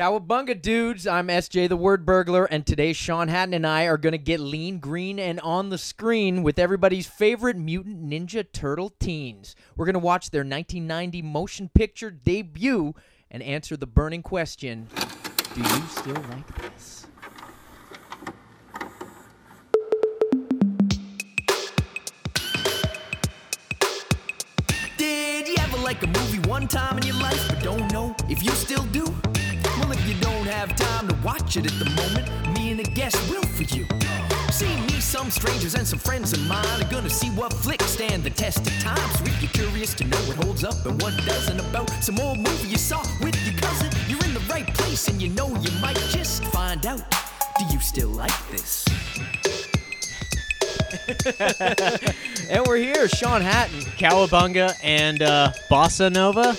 Cowabunga dudes, I'm SJ the Word Burglar, and today Sean Hatton and I are going to get lean, green, and on the screen with everybody's favorite Mutant Ninja Turtle teens. We're going to watch their 1990 motion picture debut and answer the burning question Do you still like this? Did you ever like a movie one time in your life but don't know if you still do? You don't have time to watch it at the moment, me and a guest will for you. See me, some strangers, and some friends of mine are gonna see what flicks stand the test of time. So if you're curious to know what holds up and what doesn't about some old movie you saw with your cousin, you're in the right place and you know you might just find out. Do you still like this? And we're here, Sean Hatton. Cowabunga and uh, Bossa Nova.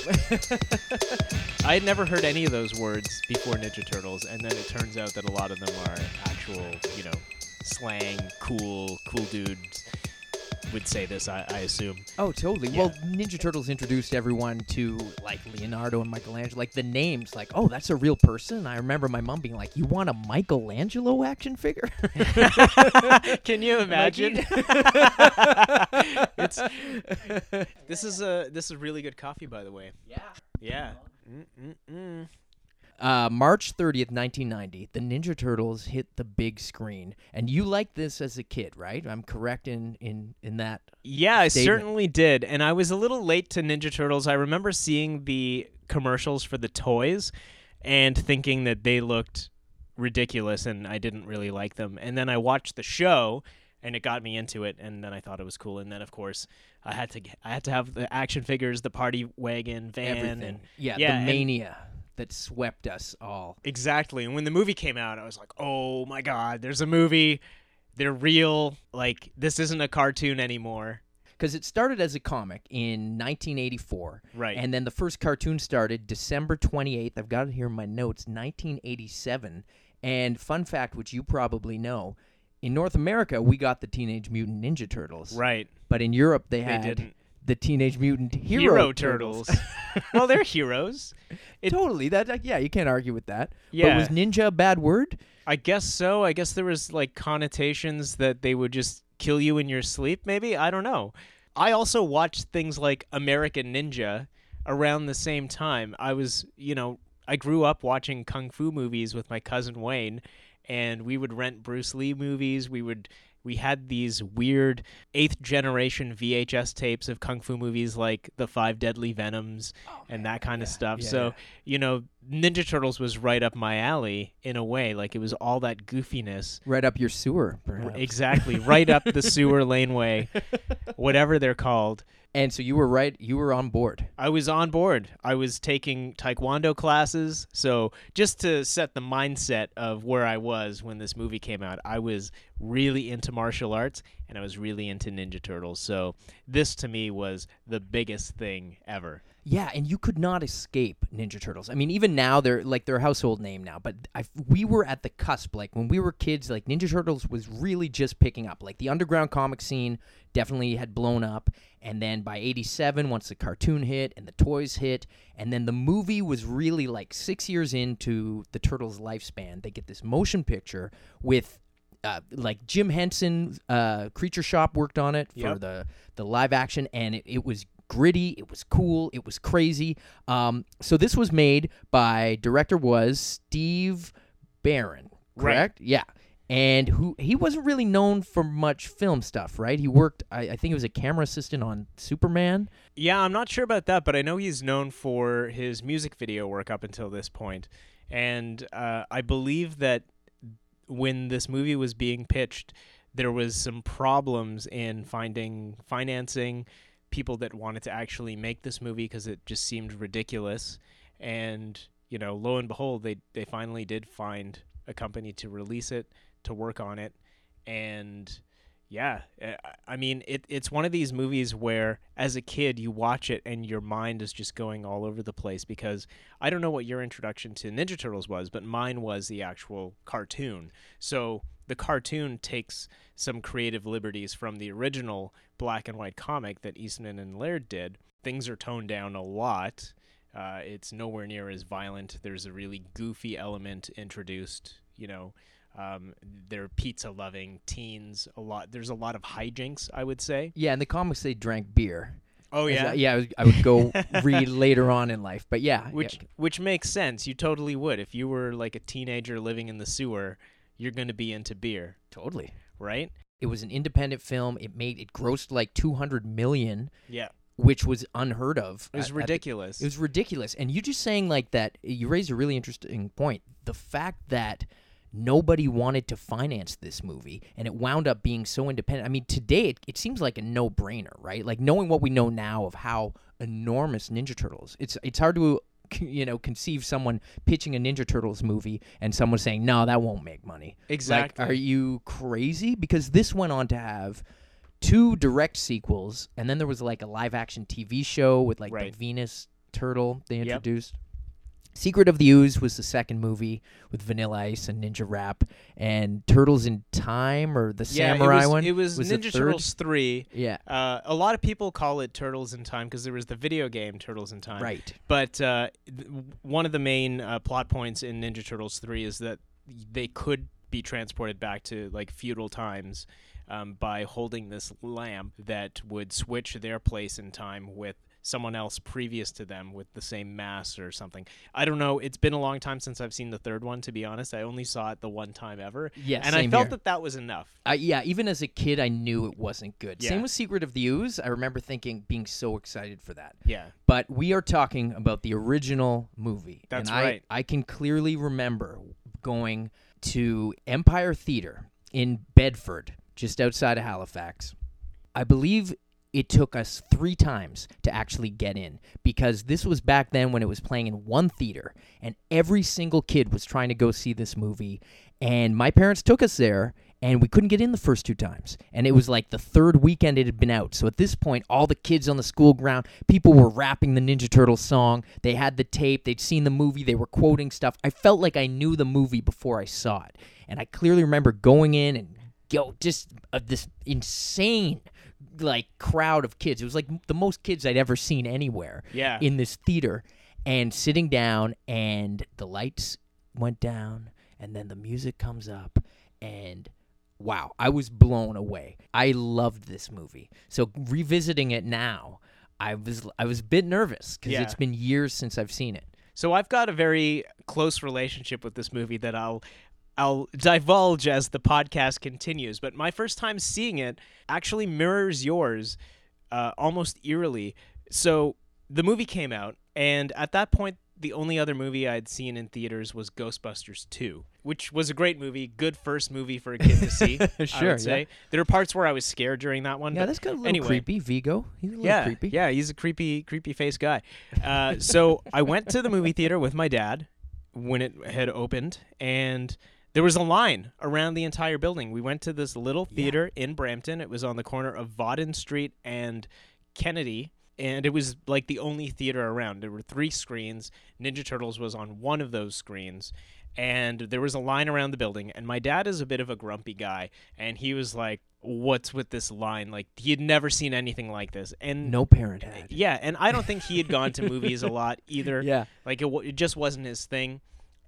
I had never heard any of those words before Ninja Turtles, and then it turns out that a lot of them are actual, you know, slang, cool, cool dudes would say this, I, I assume. Oh, totally. Well, Ninja Turtles introduced everyone to like Leonardo and Michelangelo, like the names, like, oh, that's a real person. I remember my mom being like, "You want a Michelangelo action figure?" Can you imagine? it's this is a this is really good coffee, by the way. yeah. Yeah. Mm-mm-mm. Uh, March 30th, 1990, the Ninja Turtles hit the big screen. And you liked this as a kid, right? I'm correct in, in, in that. Yeah, I certainly did. And I was a little late to Ninja Turtles. I remember seeing the commercials for the toys and thinking that they looked ridiculous and I didn't really like them. And then I watched the show and it got me into it and then I thought it was cool. And then of course I had to get, I had to have the action figures, the party wagon, van Everything. and yeah, yeah, the and- mania that swept us all. Exactly. And when the movie came out, I was like, "Oh my god, there's a movie. They're real. Like this isn't a cartoon anymore." Because it started as a comic in 1984. Right. And then the first cartoon started December 28th. I've got it here in my notes, 1987. And fun fact, which you probably know, in North America, we got the Teenage Mutant Ninja Turtles. Right. But in Europe, they They had didn't. The Teenage Mutant Hero, Hero, turtles. well, they're heroes. It- totally. That uh, yeah, you can't argue with that. Yeah. But was ninja a bad word? I guess so. I guess there was like connotations that they would just kill you in your sleep. Maybe I don't know. I also watched things like American Ninja around the same time. I was, you know, I grew up watching kung fu movies with my cousin Wayne, and we would rent Bruce Lee movies. We would. We had these weird eighth generation VHS tapes of kung fu movies like The Five Deadly Venoms oh, and that kind of stuff. Yeah, so, yeah. you know, Ninja Turtles was right up my alley in a way. Like it was all that goofiness. Right up your sewer, perhaps. Exactly. right up the sewer laneway, whatever they're called. And so you were right. You were on board. I was on board. I was taking taekwondo classes. So, just to set the mindset of where I was when this movie came out, I was really into martial arts and I was really into Ninja Turtles. So, this to me was the biggest thing ever. Yeah, and you could not escape Ninja Turtles. I mean, even now they're like they're a household name now. But I, we were at the cusp. Like when we were kids, like Ninja Turtles was really just picking up. Like the underground comic scene definitely had blown up, and then by '87, once the cartoon hit and the toys hit, and then the movie was really like six years into the Turtles' lifespan. They get this motion picture with uh, like Jim Henson, uh, Creature Shop worked on it for Yep. the the live action, and it, it was gritty, it was cool, it was crazy. Um, so this was made by director was Steve Barron, Right. correct? Yeah. And who he wasn't really known for much film stuff, right? He worked, I, I think he was a camera assistant on Superman. Yeah, I'm not sure about that, but I know he's known for his music video work up until this point. And uh, I believe that when this movie was being pitched, there was some problems in finding financing, people that wanted to actually make this movie because it just seemed ridiculous. And you know, lo and behold, they they finally did find a company to release it, to work on it, and yeah, uh, I mean, it, it's one of these movies where, as a kid, you watch it and your mind is just going all over the place because I don't know what your introduction to Ninja Turtles was, but mine was the actual cartoon. So the cartoon takes some creative liberties from the original black and white comic that Eastman and Laird did. Things are toned down a lot. Uh, it's nowhere near as violent. There's a really goofy element introduced. You know, um, they're pizza loving teens. A lot. There's a lot of hijinks. I would say. Yeah, in the comics they drank beer. Oh yeah. I- yeah. I, was, I would go read later on in life, but yeah, Which yeah. which makes sense. You totally would. If you were like a teenager living in the sewer, you're going to be into beer, totally. right? It was an independent film. It made it grossed like 200 million, Yeah. which was unheard of. It was at- at the- ridiculous. It was ridiculous. And you just saying like that, you raised a really interesting point. The fact that nobody wanted to finance this movie and it wound up being so independent. I mean, today it, it seems like a no brainer, right? Like knowing what we know now of how enormous Ninja Turtles, it's it's hard to you know conceive someone pitching a Ninja Turtles movie and someone saying no that won't make money Like, Exactly. are you crazy because this went on to have two direct sequels and then there was like a live action tv show with like Right. the venus turtle they introduced secret of the ooze was the second movie with vanilla ice and ninja rap and turtles in time or the yeah, samurai it was, one It was, the Ninja? Turtles 3. yeah Uh, a lot of people call it Turtles in Time because there was the video game Turtles in Time. right But uh, th- one of the main uh, plot points in Ninja Turtles 3 is that they could be transported back to like feudal times um, by holding this lamp that would switch their place in time with someone else previous to them with the same mass or something. I don't know. It's been a long time since I've seen the third one, to be honest. I only saw it the one time ever. yeah and I felt here. that that was enough. I, yeah, even as a kid, I knew it wasn't good. Same with Secret of the Ooze. I remember thinking, being so excited for that. Yeah. But we are talking about the original movie. That's and I, right. I can clearly remember going to Empire Theater in Bedford, just outside of Halifax. I believe it took us three times to actually get in because this was back then when it was playing in one theater and every single kid was trying to go see this movie. And my parents took us there and we couldn't get in the first two times. And it was like the third weekend it had been out. So at this point, all the kids on the school ground, people were rapping the Ninja Turtles song. They had the tape, they'd seen the movie, they were quoting stuff. I felt like I knew the movie before I saw it. And I clearly remember going in and yo, just uh, this insane like crowd of kids. It was like the most kids I'd ever seen anywhere Yeah. in this theater and sitting down and the lights went down and then the music comes up and wow, I was blown away. I loved this movie. So revisiting it now, I was I was a bit nervous cuz Yeah. it's been years since I've seen it. So I've got a very close relationship with this movie that I'll I'll divulge as the podcast continues. But my first time seeing it actually mirrors yours uh, almost eerily. So the movie came out, and at that point, the only other movie I'd seen in theaters was Ghostbusters 2, which was a great movie, good first movie for a kid to see. I Sure, say there are parts where I was scared during that one. Yeah, that's kind of a anyway. creepy. Vigo, he's a little yeah, creepy. Yeah, he's a creepy, creepy face guy. Uh, so I went to the movie theater with my dad when it had opened, and there was a line around the entire building. We went to this little theater in Brampton. It was on the corner of Vodden Street and Kennedy. And it was like the only theater around. There were three screens. Ninja Turtles was on one of those screens. And there was a line around the building. And my dad is a bit of a grumpy guy. And he was like, What's with this line? Like, he had never seen anything like this. And No parent had. yeah, and I don't think he had gone to movies a lot either. Yeah. Like it, w- it just wasn't his thing.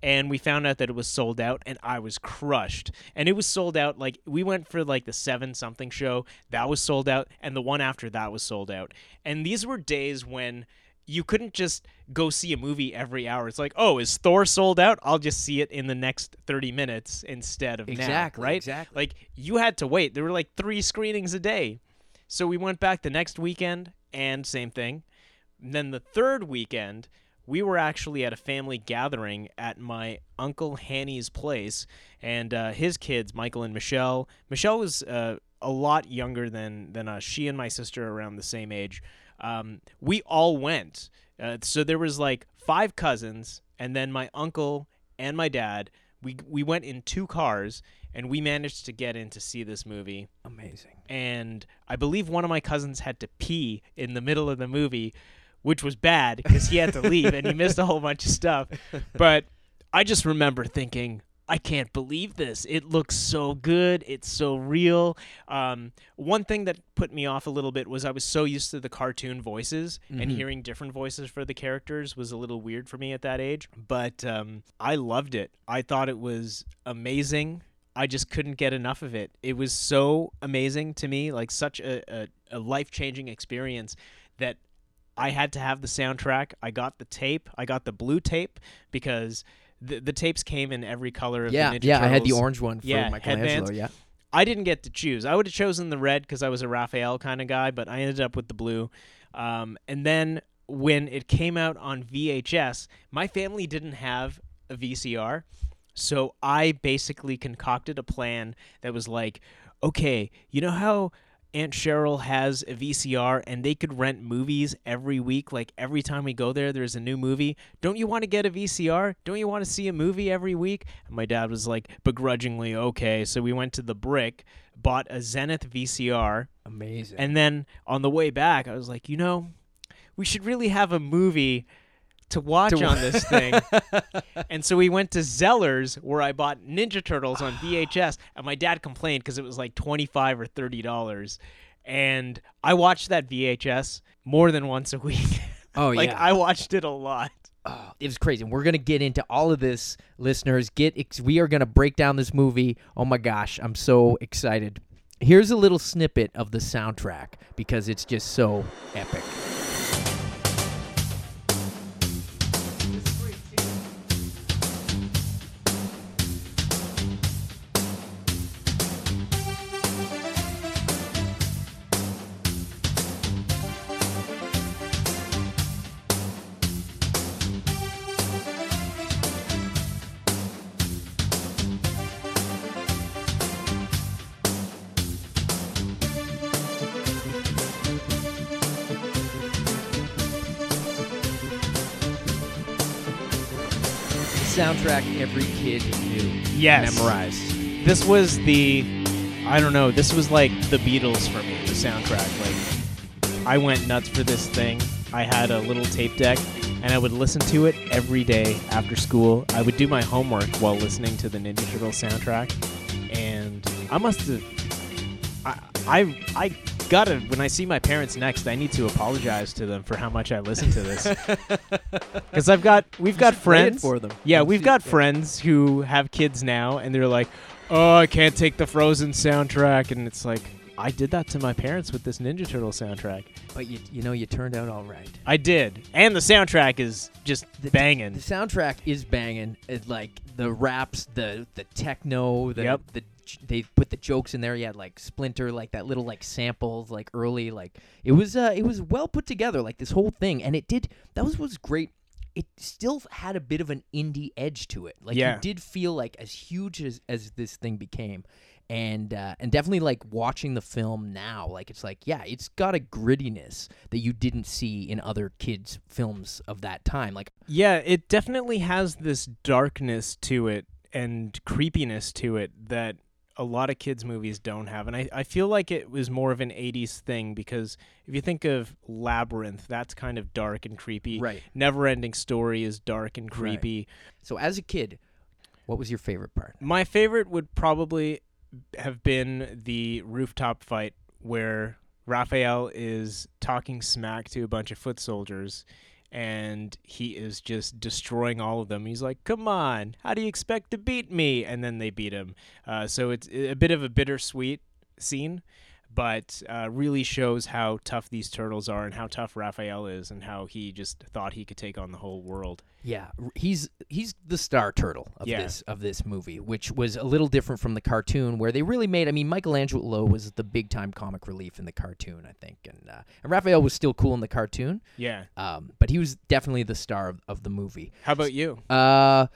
And we found out that it was sold out, and I was crushed. And it was sold out. Like we went for like the seven something show that was sold out, and the one after that was sold out. And these were days when you couldn't just go see a movie every hour. It's like, oh, is Thor sold out? I'll just see it in the next thirty minutes instead of now, Exactly, right? exactly. Like you had to wait. There were like three screenings a day. So we went back the next weekend and same thing. And then the third weekend, we were actually at a family gathering at my uncle Hanny's place, and uh, his kids, Michael and Michelle. Michelle was uh, a lot younger than than us. She and my sister are around the same age. Um, we all went. Uh, so there was like five cousins, and then my uncle and my dad. We we went in two cars, and we managed to get in to see this movie Amazing. and I believe one of my cousins had to pee in the middle of the movie, which was bad because he had to leave and he missed a whole bunch of stuff. But I just remember thinking, I can't believe this. It looks so good. It's so real. Um, one thing that put me off a little bit was I was so used to the cartoon voices, and Mhm. hearing different voices for the characters was a little weird for me at that age. But um, I loved it. I thought it was amazing. I just couldn't get enough of it. It was so amazing to me, like such a, a, a life changing experience that I had to have the soundtrack. I got the tape. I got the blue tape because the, the tapes came in every color of yeah, the Ninja yeah. I had the orange one for Yeah, Michelangelo. headbands. Yeah. I didn't get to choose. I would have chosen the red because I was a Raphael kind of guy, but I ended up with the blue. Um, and then when it came out on VHS, my family didn't have a VCR. So I basically concocted a plan that was like, okay, you know how Aunt Cheryl has a VCR and they could rent movies every week? Like every time we go there, there's a new movie. Don't you want to get a VCR? Don't you want to see a movie every week? And my dad was like, begrudgingly, okay. So we went to the brick, bought a Zenith VCR. Amazing. And then on the way back, I was like, you know, we should really have a movie to watch To- on this thing. and so we went to Zeller's where I bought Ninja Turtles on VHS, and my dad complained because it was like twenty five or thirty dollars. And I watched that VHS more than once a week. oh like yeah. I watched it a lot. Oh, it was crazy. And we're gonna get into all of this, listeners. Get we are gonna break down this movie. Oh my gosh, I'm so excited. Here's a little snippet of the soundtrack because it's just so epic. Soundtrack every kid knew, Yes. memorized. This was the, I don't know. This was like the Beatles for me. The soundtrack. Like, I went nuts for this thing. I had a little tape deck, and I would listen to it every day after school. I would do my homework while listening to the Ninja Turtle soundtrack, and I must have. I I I gotta. When I see my parents next, I need to apologize to them for how much I listen to this. Because I've got, we've got friends for them. yeah, we've got yeah. friends who have kids now, and they're like, "Oh, I can't take the Frozen soundtrack," and it's like, I did that to my parents with this Ninja Turtle soundtrack. But you, you know, you turned out all right. I did, and the soundtrack is just The- banging. The soundtrack is banging. It, like the raps, the the techno, the Yep. the they put the jokes in there. You had like Splinter, like that little like samples, like early, like it was uh it was well put together, like this whole thing, and it did that was was great. It still had a bit of an indie edge to it. Like Yeah. you did feel like as huge as as this thing became. And uh, and definitely like watching the film now, like it's like yeah, it's got a grittiness that you didn't see in other kids' films of that time. Like yeah, it definitely has this darkness to it and creepiness to it that a lot of kids' movies don't have. And I, I feel like it was more of an 80s thing because if you think of Labyrinth, that's kind of dark and creepy. Right. Never Ending Story is dark and creepy. So as a kid, what was your favorite part? My favorite would probably have been the rooftop fight where Raphael is talking smack to a bunch of foot soldiers and he is just destroying all of them. He's like, "Come on, how do you expect to beat me?" And then they beat him. Uh, so it's a bit of a bittersweet scene, but uh, really shows how tough these turtles are and how tough Raphael is and how he just thought he could take on the whole world. Yeah, he's he's the star turtle of Yeah. this of this movie, which was a little different from the cartoon, where they really made. I mean, Michelangelo was the big time comic relief in the cartoon, I think, and uh, and Raphael was still cool in the cartoon, Yeah. um, but he was definitely the star of, of the movie. How about you? Uh,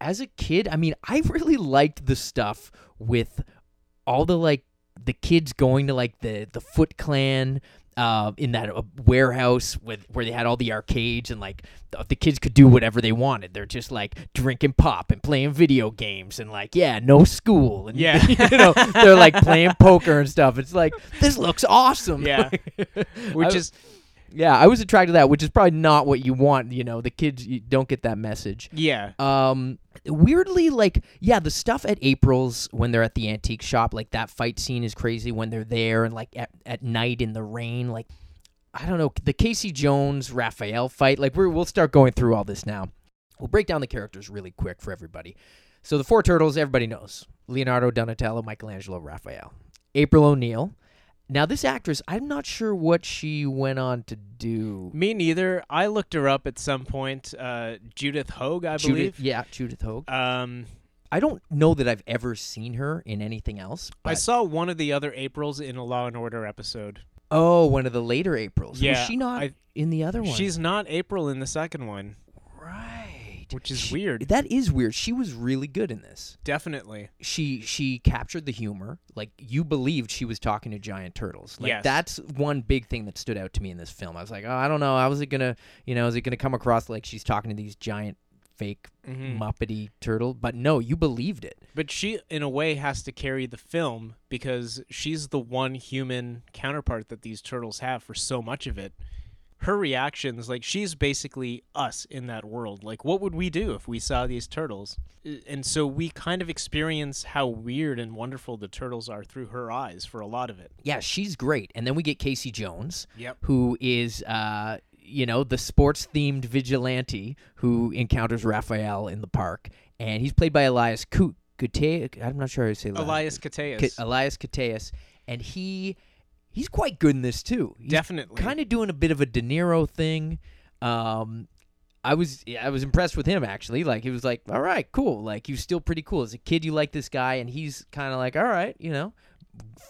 as a kid, I mean, I really liked the stuff with all the like the kids going to like the the Foot Clan. Uh, in that uh, warehouse with where they had all the arcades and like the, the kids could do whatever they wanted. They're just like drinking pop and playing video games and like yeah, no school and Yeah. you know they're like playing poker and stuff. It's like this looks awesome. Yeah. Which is Yeah, I was attracted to that, which is probably not what you want. You know, the kids you don't get that message. Yeah. Um, weirdly, like yeah, the stuff at April's when they're at the antique shop, like that fight scene is crazy when they're there and like at, at night in the rain, like I don't know the Casey Jones Raphael fight. Like we're, we'll start going through all this now. We'll break down the characters really quick for everybody. So the four turtles, everybody knows: Leonardo, Donatello, Michelangelo, Raphael, April O'Neil. Now this actress, I'm not sure what she went on to do. Me neither. I looked her up at some point. Uh, Judith Hoag, I Judith, believe. yeah, Judith Hoag. Um, I don't know that I've ever seen her in anything else. I saw one of the other Aprils in a Law and Order episode. Oh, one of the later Aprils. Yeah, Was she not I- in the other one? She's not April in the second one, right. which is She- weird. That is weird. She was really good in this. Definitely. She she captured the humor. Like you believed she was talking to giant turtles. Like Yes. that's one big thing that stood out to me in this film. I was like, oh, I don't know. How is it gonna, you know, is it gonna come across like she's talking to these giant fake Mhm. muppety turtle? But no, you believed it. But she, in a way, has to carry the film because she's the one human counterpart that these turtles have for so much of it. Her reactions, like, she's basically us in that world. Like, what would we do if we saw these turtles? And so we kind of experience how weird and wonderful the turtles are through her eyes for a lot of it. Yeah, she's great. And then we get Casey Jones. Yep. who is uh you know the sports themed vigilante who encounters Raphael in the park and he's played by Elias Kut I'm not sure how to say. Elias Koteas. K- Elias Koteas and he he's quite good in this too. He's Definitely. kind of doing a bit of a De Niro thing. Um I was I was impressed with him actually. Like he was like, "All right, cool." Like he was still pretty cool as a kid. You like this guy, and he's kind of like, "All right," you know,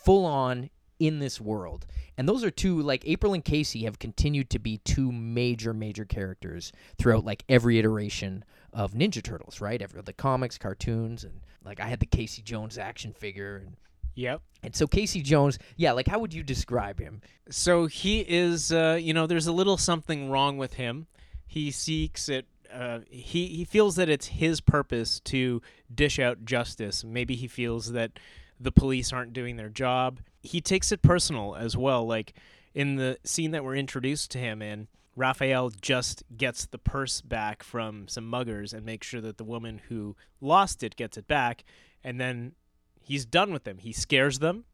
full on in this world. And those are two like April and Casey have continued to be two major major characters throughout like every iteration of Ninja Turtles, right? Every the comics, cartoons, and like I had the Casey Jones action figure and Yep. and so Casey Jones, yeah, like how would you describe him? So he is, uh, you know, there's a little something wrong with him. He seeks it. Uh, he he feels that it's his purpose to dish out justice. Maybe he feels that the police aren't doing their job. He takes it personal as well. Like in the scene that we're introduced to him in, Raphael just gets the purse back from some muggers and makes sure that the woman who lost it gets it back, and then he's done with them. He scares them,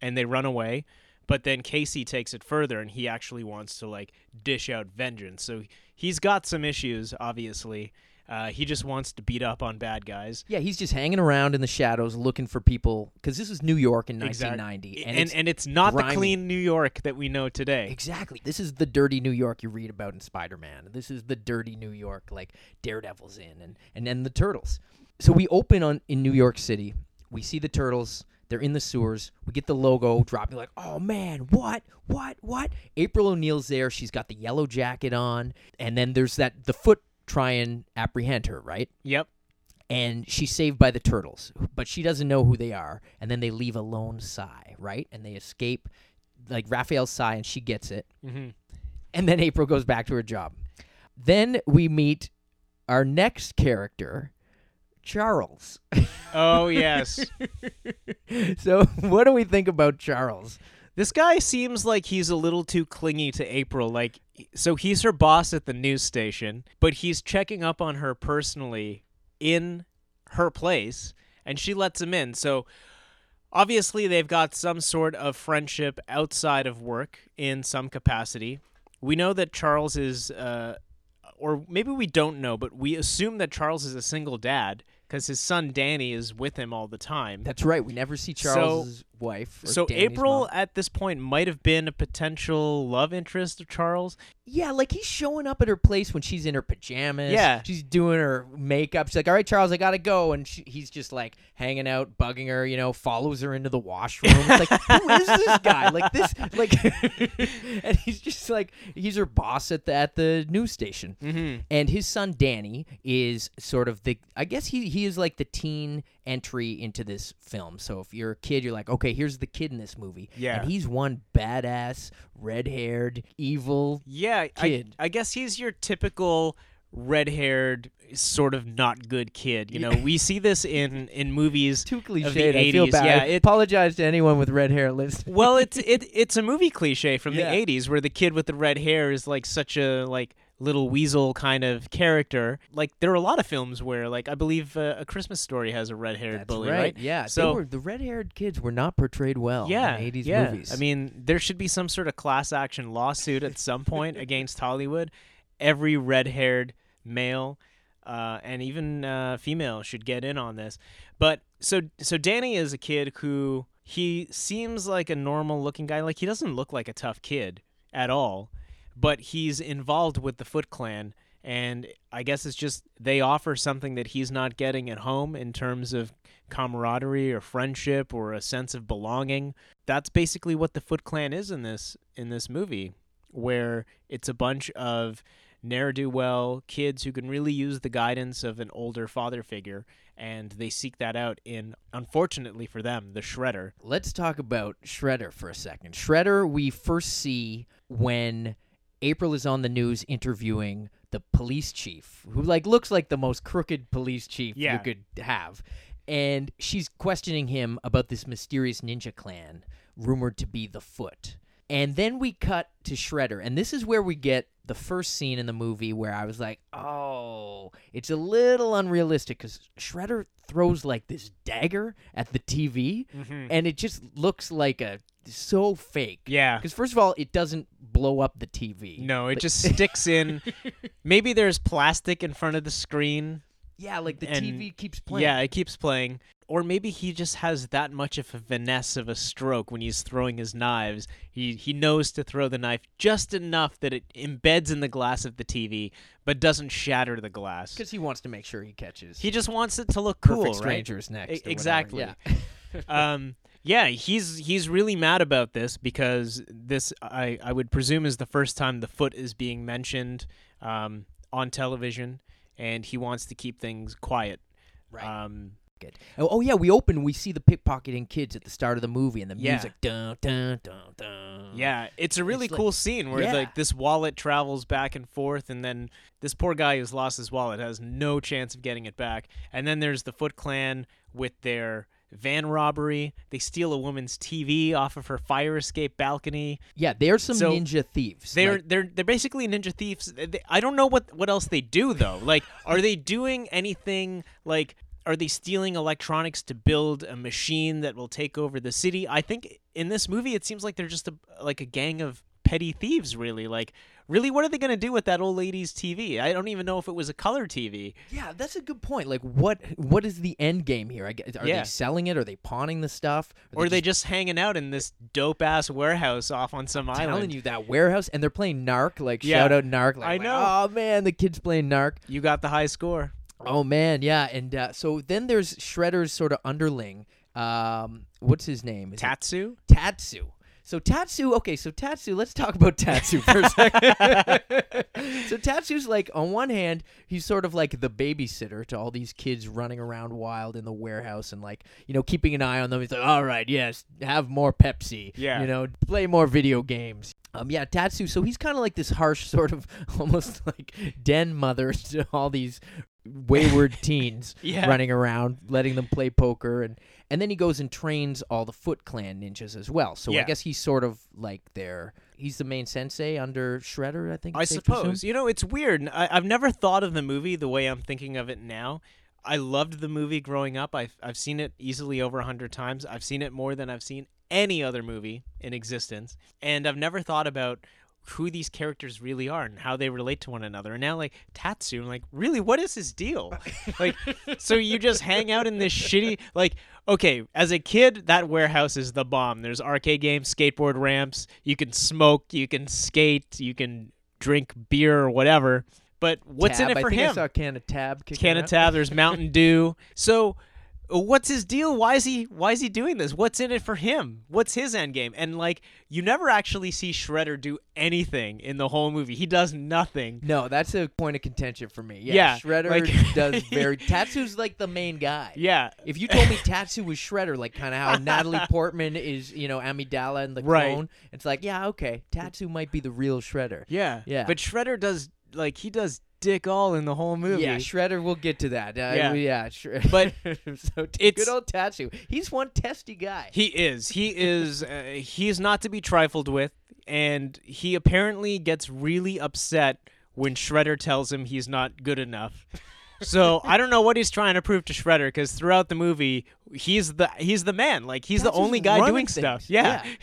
and they run away but then Casey takes it further and he actually wants to like dish out vengeance. So he's got some issues, obviously. Uh, he just wants to beat up on bad guys. Yeah, he's just hanging around in the shadows looking for people because this is New York in Exact- 1990, and it's and it's not grimy. the clean New York that we know today. Exactly. This is the dirty New York you read about in Spider-Man. This is the dirty New York like Daredevil's in and and then the Turtles. So we open on in New York City. We see the Turtles. They're in the sewers. We get the logo dropping, like, oh man, what, what, what? April O'Neil's there. She's got the yellow jacket on, and then there's that the foot try and apprehend her, right? Yep. and she's saved by the turtles, but she doesn't know who they are. And then they leave a lone sai, right? And they escape, like Raphael's sai, and she gets it. hmm And then April goes back to her job. Then we meet our next character, Charles. Oh yes, so, what do we think about Charles? this guy seems like he's a little too clingy to April. Like, so he's her boss at the news station, but he's checking up on her personally in her place, and she lets him in. So obviously they've got some sort of friendship outside of work in some capacity. We know that Charles is, uh, or maybe we don't know, but we assume that Charles is a single dad because his son Danny is with him all the time. That's right. We never see Charles' wife. So Danny's April mom. at this point might have been a potential love interest of Charles. Yeah, like he's showing up at her place when she's in her pajamas. Yeah. She's doing her makeup. She's like, all right, Charles, I got to go. And she, he's just like hanging out, bugging her, you know, follows her into the washroom. It's like, who is this guy? Like, this, like, and he's just like, he's her boss at the, at the news station. Mm-hmm. And his son Danny is sort of the I guess he he is like the teen entry into this film. So if you're a kid, you're like, okay, here's the kid in this movie. Yeah. And he's one badass, red haired, evil Yeah, Kid. I, I guess he's your typical red-haired, sort of not good kid. You know, we see this in in movies. Too Of the cliched. I feel 80s, bad. yeah, I apologize to anyone with red hair listening. Well, it's it it's a movie cliche from Yeah. the '80s where the kid with the red hair is like such a like little weasel kind of character. Like there are a lot of films where, like I believe uh, a Christmas Story has a red-haired That's bully, right. Yeah. So were, the red-haired kids were not portrayed well yeah, in 80s yeah. movies. I mean, there should be some sort of class action lawsuit at some point against Hollywood. Every red-haired male uh, and even uh, female should get in on this. But so so Danny is a kid who he seems like a normal-looking guy. Like he doesn't look like a tough kid at all, but he's involved with the Foot Clan. And I guess it's just they offer something that he's not getting at home in terms of camaraderie or friendship or a sense of belonging. That's basically what the Foot Clan is in this in this movie, where it's a bunch of ne'er do well kids who can really use the guidance of an older father figure, and they seek that out in, unfortunately for them, the Shredder. Let's talk about Shredder for a second. Shredder, we first see when April is on the news interviewing the police chief, who like looks like the most crooked police chief Yeah. you could have, and she's questioning him about this mysterious ninja clan rumored to be the Foot. And then we cut to Shredder, and this is where we get the first scene in the movie where I was like, "Oh, it's a little unrealistic because Shredder throws like this dagger at the TV, mm-hmm. and it just looks like a so fake. Yeah. Because first of all, it doesn't blow up the TV. No, it just sticks in. Maybe there's plastic in front of the screen. Yeah, like the TV keeps playing. Yeah, it keeps playing. Or maybe he just has that much of a finesse of a stroke when he's throwing his knives. He he knows to throw the knife just enough that it embeds in the glass of the TV, but doesn't shatter the glass. because he wants to make sure he catches. He just wants it to look cool, Perfect right? Strangers next. Exactly. Yeah. um, yeah, he's he's really mad about this because this I I would presume is the first time the foot is being mentioned um, on television, and he wants to keep things quiet. Right. Um, Good. Oh, oh, yeah, we open. We see the pickpocketing kids at the start of the movie, and the Yeah. music. Dun dun dun dun. Yeah, it's a really It's like- cool scene where Yeah. like this wallet travels back and forth, and then this poor guy who's lost his wallet has no chance of getting it back. And then there's the Foot Clan with their van robbery. They steal a woman's TV off of her fire escape balcony. Yeah, they're some So, ninja thieves. They're like- they're they're basically ninja thieves. They- I don't know what what else they do though. Like, are they doing anything like? Are they stealing electronics to build a machine that will take over the city? I think in this movie it seems like they're just a like a gang of petty thieves. Really, like really, what are they gonna do with that old lady's TV? I don't even know if it was a color TV. yeah, that's a good point. Like, what what is the end game here? Are Yeah. they selling it? Are they pawning the stuff? Or are they just hanging out in this dope ass warehouse off on some telling island? Telling you that warehouse and they're playing narc like Yeah. shout out narc like, I like, know. oh man the kids playing narc you got the high score. Oh man yeah and uh, so then there's shredder's sort of underling um what's his name Is it Tatsu. tatsu so tatsu okay so tatsu let's talk about tatsu for a second so tatsu's like on one hand he's sort of like the babysitter to all these kids running around wild in the warehouse and like you know keeping an eye on them he's like all right yes have more pepsi Yeah. you know play more video games um, yeah, Tatsu. So he's kind of like this harsh, sort of almost like den mother to all these wayward teens Yeah. running around, letting them play poker, and and then he goes and trains all the Foot Clan ninjas as well. So I guess he's sort of like their he's the main sensei under Shredder. I think. I it's safe to assume. suppose. You know, it's weird. I, I've never thought of the movie the way I'm thinking of it now. I loved the movie growing up. I've, I've seen it easily over a hundred times. I've seen it more than I've seen any other movie in existence. And I've never thought about who these characters really are and how they relate to one another. And now, like, Tatsu, I'm like, really, what is his deal? like, so you just hang out in this shitty, like, okay, as a kid, that warehouse is the bomb. There's arcade games, skateboard ramps. You can smoke, you can skate, you can drink beer or whatever. But what's Tab. in it for I think him? I saw a can of Tab. Can of. Tab. There's Mountain Dew. So, what's his deal? Why is he Why is he doing this? What's in it for him? What's his end game? And like, you never actually see Shredder do anything in the whole movie. He does nothing. No, that's a point of contention for me. Yeah, Yeah, Shredder like- does very. Tatsu's like the main guy. Yeah. If you told me Tatsu was Shredder, like kind of how Natalie Portman is, you know, Amidala and the Right. clone, it's like, yeah, okay, Tatsu might be the real Shredder. Yeah. Yeah. But Shredder does like he does dick all in the whole movie. Yeah, Shredder. We'll get to that. Uh, Yeah. yeah. Shre- But so it's- good old Tatsu. He's one testy guy. He is. He is. Uh, he is not to be trifled with, and he apparently gets really upset when Shredder tells him he's not good enough. So I don't know what he's trying to prove to Shredder because throughout the movie he's the he's the man. Like he's the only guy doing things. stuff. Yeah.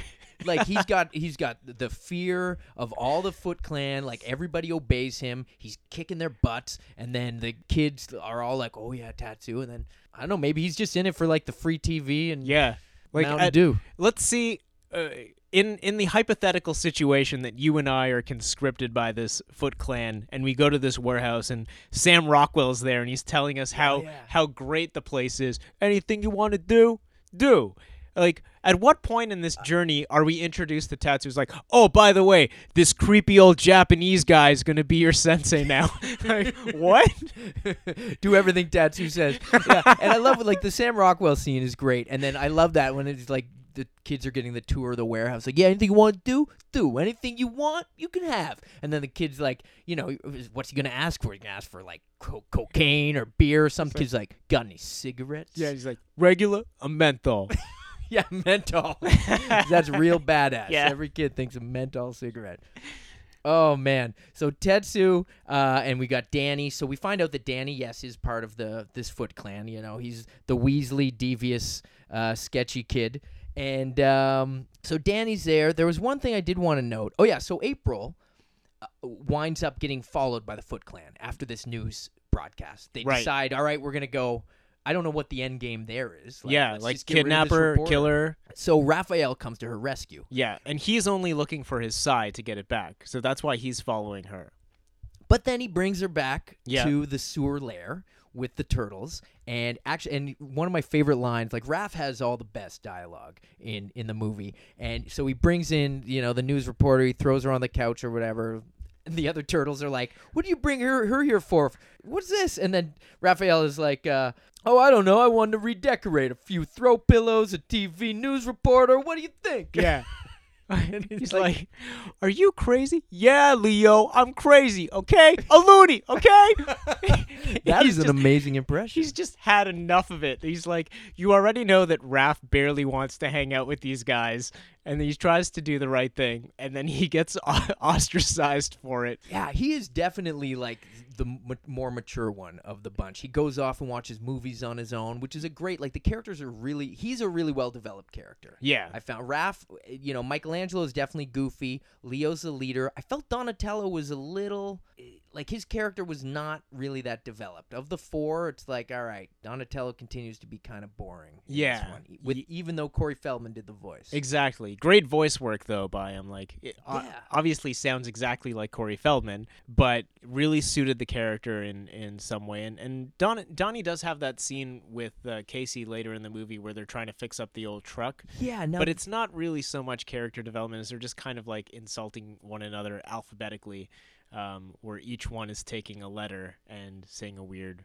like he's got he's got the fear of all the Foot Clan. Like everybody obeys him. He's kicking their butts, and then the kids are all like, "Oh yeah, tattoo." And then I don't know, maybe he's just in it for like the free TV and Yeah. Like Mountain at- Dew. let's see uh, in in the hypothetical situation that you and I are conscripted by this Foot Clan and we go to this warehouse and Sam Rockwell's there and he's telling us how yeah. how great the place is. Anything you want to do, do. Like at what point in this journey are we introduced to Tatsu's like, "Oh, by the way, this creepy old Japanese guy is going to be your sensei now." like, what? do everything Tatsu says. Yeah, and I love. Like the Sam Rockwell scene is great, and then I love that when it's like the kids are getting the tour of the warehouse. Like, yeah, anything you want to do, do. Anything you want, you can have. And then the kid's like, you know, what's he gonna ask for? He can ask for like co- cocaine or beer. or Some kid's like, got any cigarettes? Yeah, he's like, "Regular, a menthol." yeah, menthol. That's real badass. Yeah. Every kid thinks a menthol cigarette. Oh man! So Tatsu, uh, and we got Danny. So we find out that Danny, yes, is part of the this Foot Clan. You know, he's the Weasley, devious, uh, sketchy kid. And um, so Danny's there. There was one thing I did want to note. Oh yeah, so April uh, winds up getting followed by the Foot Clan after this news broadcast. They Right. decide, all right, we're gonna go. I don't know what the end game there is. Like, yeah, like just get rid of this kidnapper, killer. So Raphael comes to her rescue. Yeah, and he's only looking for his side to get it back. So that's why he's following her. But then he brings her back Yeah. to the sewer lair with the turtles. And actually, and one of my favorite lines, like Raph has all the best dialogue in in the movie. And so he brings in, you know, the news reporter. He throws her on the couch or whatever. And the other turtles are like, "What do you bring her her here for? What's this?" And then Raphael is like, uh, "Oh, I don't know. I wanted to redecorate a few throw pillows, a TV news reporter. What do you think?" Yeah. And he's like, "Are you crazy?" Yeah, Leo, I'm crazy. Okay, a loony. Okay. that is an just- amazing impression. He's just had enough of it. He's like, you already know that Raph barely wants to hang out with these guys, and he tries to do the right thing, and then he gets ostracized for it. Yeah, he is definitely like the m- more mature one of the bunch. He goes off and watches movies on his own, which is a great. Like the characters are really. He's a really well developed character. Yeah. I found Raph. You know, Michelangelo is definitely goofy. Leo's the leader. I felt Donatello was a little. Eh, Like his character was not really that developed. Of the four, it's like, all right, Donatello continues to be kind of boring. Yeah. one, with Ye- even though Corey Feldman did the voice. Exactly. Great voice work though by him. Like it Yeah. obviously sounds exactly like Corey Feldman, but really suited the character in in some way. And and Don Donnie does have that scene with uh, Casey later in the movie where they're trying to fix up the old truck. yeah, no, But it's not really so much character development as they're just kind of like insulting one another alphabetically, um, where each one is taking a letter and saying a weird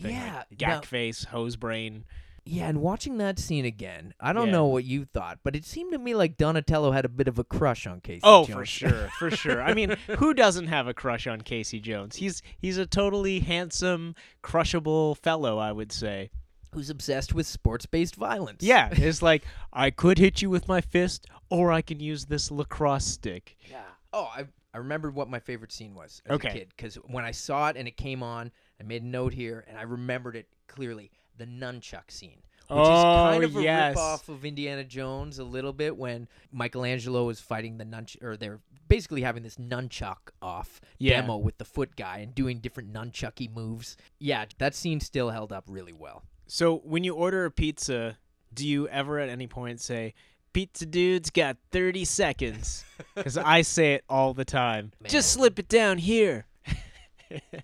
thing yeah, like now- gack face, hose brain. Yeah, and watching that scene again, I don't Yeah. know what you thought, but it seemed to me like Donatello had a bit of a crush on Casey. Oh, Jones. for sure, for sure. I mean, who doesn't have a crush on Casey Jones? He's he's a totally handsome, crushable fellow, I would say. Who's obsessed with sports-based violence? Yeah, it's like I could hit you with my fist, or I can use this lacrosse stick. Yeah. Oh, I I remembered what my favorite scene was as Okay. a kid because when I saw it and it came on, I made a note here and I remembered it clearly. The nunchuck scene. Which is oh, kind Oh, of a yes. rip-off of Indiana Jones a little bit when Michelangelo is fighting the nunchuck, or they're basically having this nunchuck off Yeah. demo with the foot guy and doing different nunchucky moves. Yeah, that scene still held up really well. So when you order a pizza, do you ever at any point say, "Pizza dude's got 30 seconds"? Because I say it all the time. Man. Just slip it down here.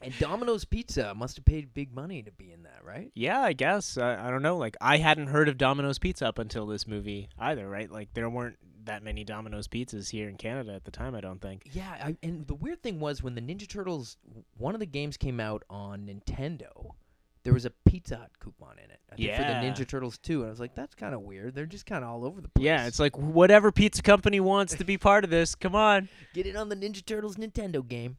And Domino's Pizza must have paid big money to be in that, right? Yeah, I guess. I, I don't know. Like I hadn't heard of Domino's Pizza up until this movie either, right? Like there weren't that many Domino's pizzas here in Canada at the time. I don't think. Yeah, I, and the weird thing was when the Ninja Turtles, one of the games came out on Nintendo, there was a Pizza Hut coupon in it. I think for the Ninja Turtles too, And I was like, that's kind of weird. They're just kind of all over the place. Yeah, it's like whatever pizza company wants to be part of this. Come on. Get it on the Ninja Turtles Nintendo game.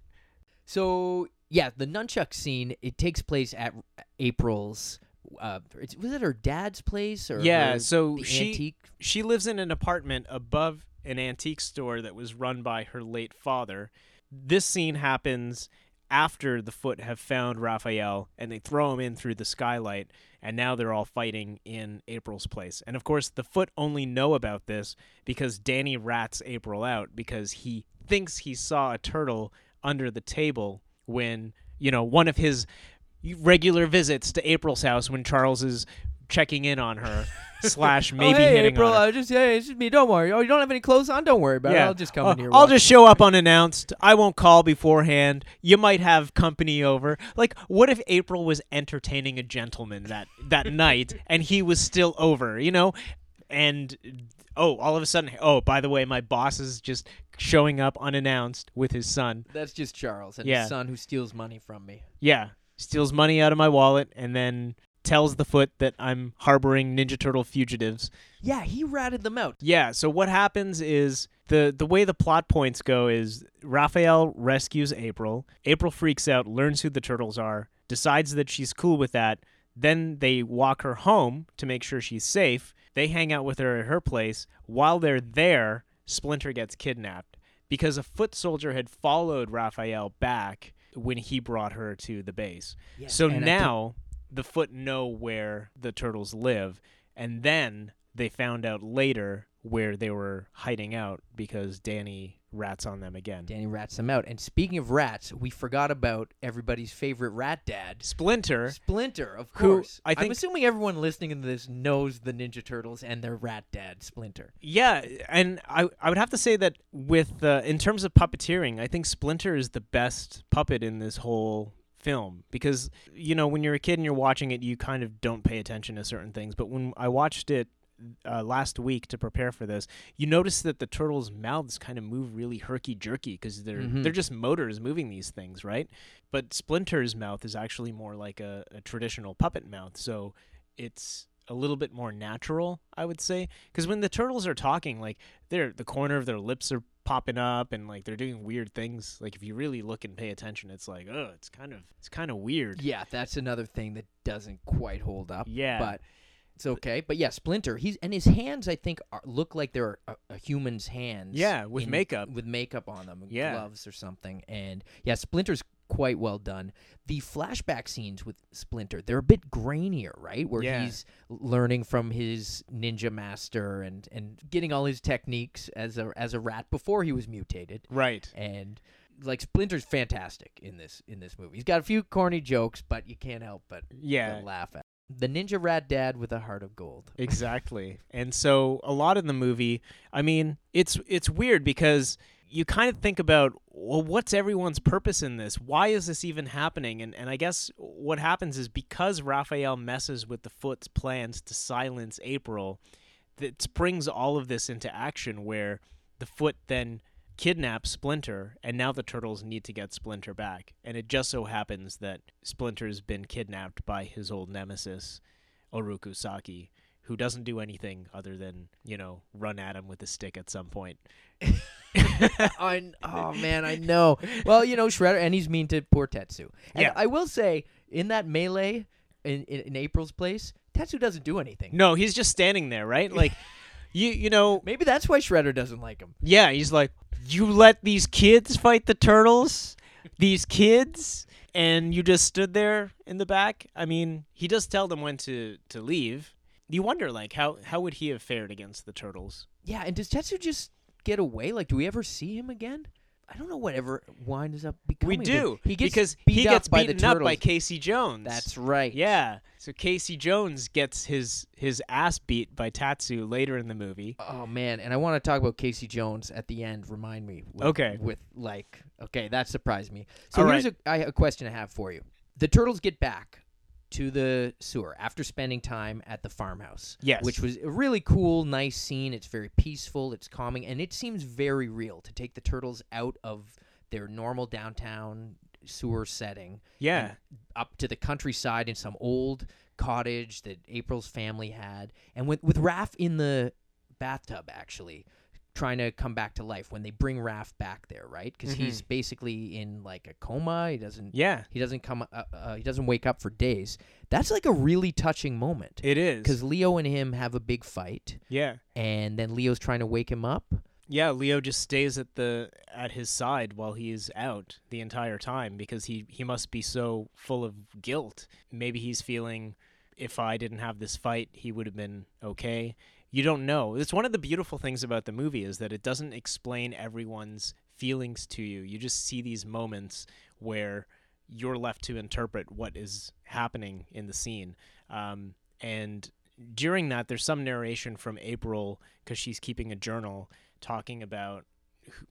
So yeah, the nunchuck scene it takes place at April's. Uh, it's, was it her dad's place or Yeah, her- so the she- antique? she lives in an apartment above an antique store that was run by her late father. This scene happens after the foot have found Raphael and they throw him in through the skylight and now they're all fighting in April's place. And of course the foot only know about this because Danny rats April out because he thinks he saw a turtle under the table when, you know, one of his regular visits to April's house when Charles is checking in on her slash maybe oh, hey, hitting April, on her. just yeah, it's just me. Don't worry. Oh, you don't have any clothes on? Don't worry about it. I'll just come Uh, in here. I'll just show up unannounced. I won't call beforehand. You might have company over. Like, what if April was entertaining a gentleman that that night and he was still over? You know, and oh, all of a sudden, oh, by the way, my boss is just showing up unannounced with his son. That's just Charles and Yeah. his son who steals money from me. Yeah, steals money out of my wallet and then tells the foot that I'm harboring Ninja Turtle fugitives. Yeah, he ratted them out. Yeah, so what happens is the the way the plot points go is Raphael rescues April. April freaks out, learns who the turtles are, decides that she's cool with that. Then they walk her home to make sure she's safe. They hang out with her at her place. While they're there, Splinter gets kidnapped because a foot soldier had followed Raphael back when he brought her to the base. Yes, So and I think- now the foot know where the turtles live, and then they found out later where they were hiding out because Danny rats on them again. Danny rats them out. And speaking of rats, we forgot about everybody's favorite rat dad, Splinter, Splinter, of Who, course. I I'm think- assuming everyone listening to this knows the Ninja Turtles and their rat dad, Splinter. yeah, and I I would have to say that with uh, in terms of puppeteering, I think Splinter is the best puppet in this whole film because you know when you're a kid and you're watching it, you kind of don't pay attention to certain things. But when I watched it uh, last week to prepare for this, you notice that the turtles' mouths kind of move really herky jerky because they're Mhm. they're just motors moving these things, right? But Splinter's mouth is actually more like a, a traditional puppet mouth, so it's a little bit more natural, I would say. Because when the turtles are talking, like they're the corner of their lips are popping up and like they're doing weird things. Like if you really look and pay attention, it's like oh, it's kind of it's kind of weird. Yeah, that's another thing that doesn't quite hold up. Yeah. But it's okay. But yeah, Splinter, he's and his hands I think are, look like they're a, a human's hands. Yeah, with in- makeup. With makeup on them, Yeah. gloves or something. And yeah, Splinter's quite well done. The flashback scenes with Splinter, they're a bit grainier, right? Where Yeah. he's learning from his ninja master and and getting all his techniques as a as a rat before he was mutated Right. and like Splinter's fantastic in this in this movie. He's got a few corny jokes, but you can't help but Yeah. to laugh at. The Ninja Rat Dad with a heart of gold. Exactly. And so a lot of the movie, I mean, it's it's weird because you kind of think about well what's everyone's purpose in this? Why is this even happening? And and I guess what happens is because Raphael messes with the foot's plans to silence April, that springs all of this into action where the foot then kidnaps Splinter and now the turtles need to get Splinter back. And it just so happens that Splinter's been kidnapped by his old nemesis, Oroku Saki, who doesn't do anything other than, you know, run at him with a stick at some point. I, oh man, I know. Well, you know Shredder, and he's mean to poor Tatsu. And Yeah. I will say, in that melee in, in, in April's place, Tatsu doesn't do anything. No, he's just standing there, right? Like you you know, Maybe that's why Shredder doesn't like him. yeah, he's like, "You let these kids fight the turtles? These kids?" And you just stood there in the back. I mean, he does tell them when to to leave. You wonder like how how would he have fared against the turtles? Yeah, and does Tatsu just get away? Like, do we ever see him again? I don't know. Whatever winds up becoming. we do He gets because he gets by beaten up by. Casey Jones. That's right. yeah. So Casey Jones gets his his ass beat by Tatsu later in the movie. Oh man, and I want to talk about Casey Jones at the end. Remind me. With, Okay. With like, okay, that surprised me. So All here's a, I, a question I have for you. The turtles get back to the sewer after spending time at the farmhouse. Yes. Which was a really cool, nice scene. It's very peaceful. It's calming, and it seems very real to take the turtles out of their normal downtown sewer setting Yeah. up to the countryside in some old cottage that April's family had, and with with Raph in the bathtub actually trying to come back to life when they bring Raph back there, right? Because he's basically in like a coma. He doesn't. Yeah, He doesn't come. Uh, uh, he doesn't wake up for days. That's like a really touching moment it is. because Leo and him have a big fight, yeah, and then Leo's trying to wake him up. yeah. Leo just stays at the at his side while he is out the entire time because he he must be so full of guilt. Maybe he's feeling if I didn't have this fight, he would have been okay. You don't know. It's one of the beautiful things about the movie is that it doesn't explain everyone's feelings to you. You just see these moments where you're left to interpret what is happening in the scene. Um, and during that, there's some narration from April because she's keeping a journal talking about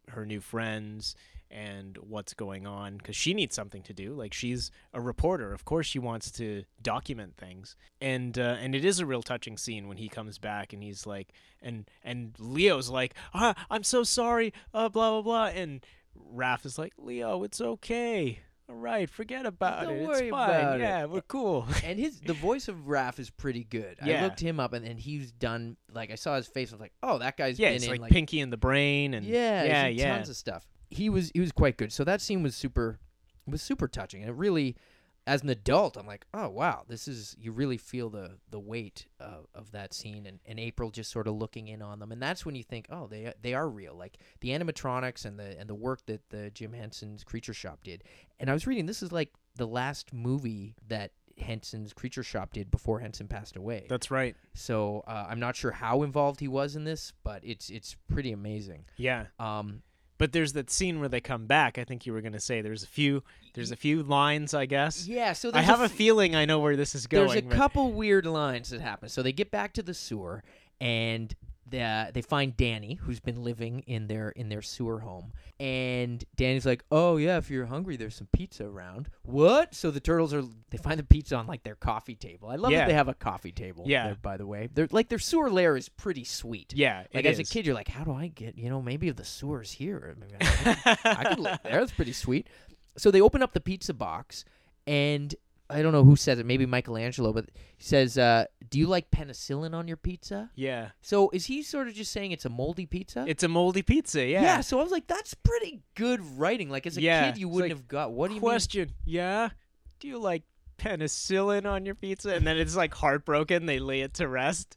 her new friends and what's going on because she needs something to do. Like she's a reporter, of course she wants to document things. And uh, and it is a real touching scene when he comes back and he's like, and and Leo's like, ah, I'm so sorry, uh, blah blah blah, and Raph is like, Leo, it's okay. All right, forget about Don't it. worry it's fine. about it." yeah, we're cool. and his the voice of Raph is pretty good. I looked him up, and, and he's done like I saw his face. I was like, oh, that guy's yeah, been in like, like Pinky in the Brain and yeah, yeah, yeah. tons of stuff. He was he was quite good. So that scene was super was super touching, and it really, as an adult, I'm like, oh wow, this is you really feel the the weight of, of that scene, and, and April just sort of looking in on them, and that's when you think, oh, they they are real, like the animatronics and the and the work that the Jim Henson's Creature Shop did. And I was reading, this is like the last movie that Henson's Creature Shop did before Henson passed away. That's right. So uh, I'm not sure how involved he was in this, but it's it's pretty amazing. Yeah. Um, But there's that scene where they come back. I think you were going to say there's a few there's a few lines, I guess. yeah, so I have a, f- feeling I know where this is going. there's a but- couple weird lines that happen. So they get back to the sewer and the, they find Danny, who's been living in their in their sewer home, and Danny's like, "Oh yeah, if you're hungry, there's some pizza around." What? So the turtles are they find the pizza on like their coffee table. I love Yeah. that they have a coffee table. Yeah. there, by the way, they're like their sewer lair is pretty sweet. Yeah, Like as a kid, you're like, how do I get? You know, maybe the sewer's here, maybe I, I could live there. That's pretty sweet. So they open up the pizza box, and I don't know who says it. Maybe Michelangelo, but he says, uh, "Do you like penicillin on your pizza?" Yeah. So is he sort of just saying it's a moldy pizza? It's a moldy pizza, yeah. yeah. So I was like, that's pretty good writing. Like as a Yeah, kid, you it's wouldn't like, have got. What do you Question. Yeah. Do you like penicillin on your pizza? And then it's like heartbroken. They lay it to rest.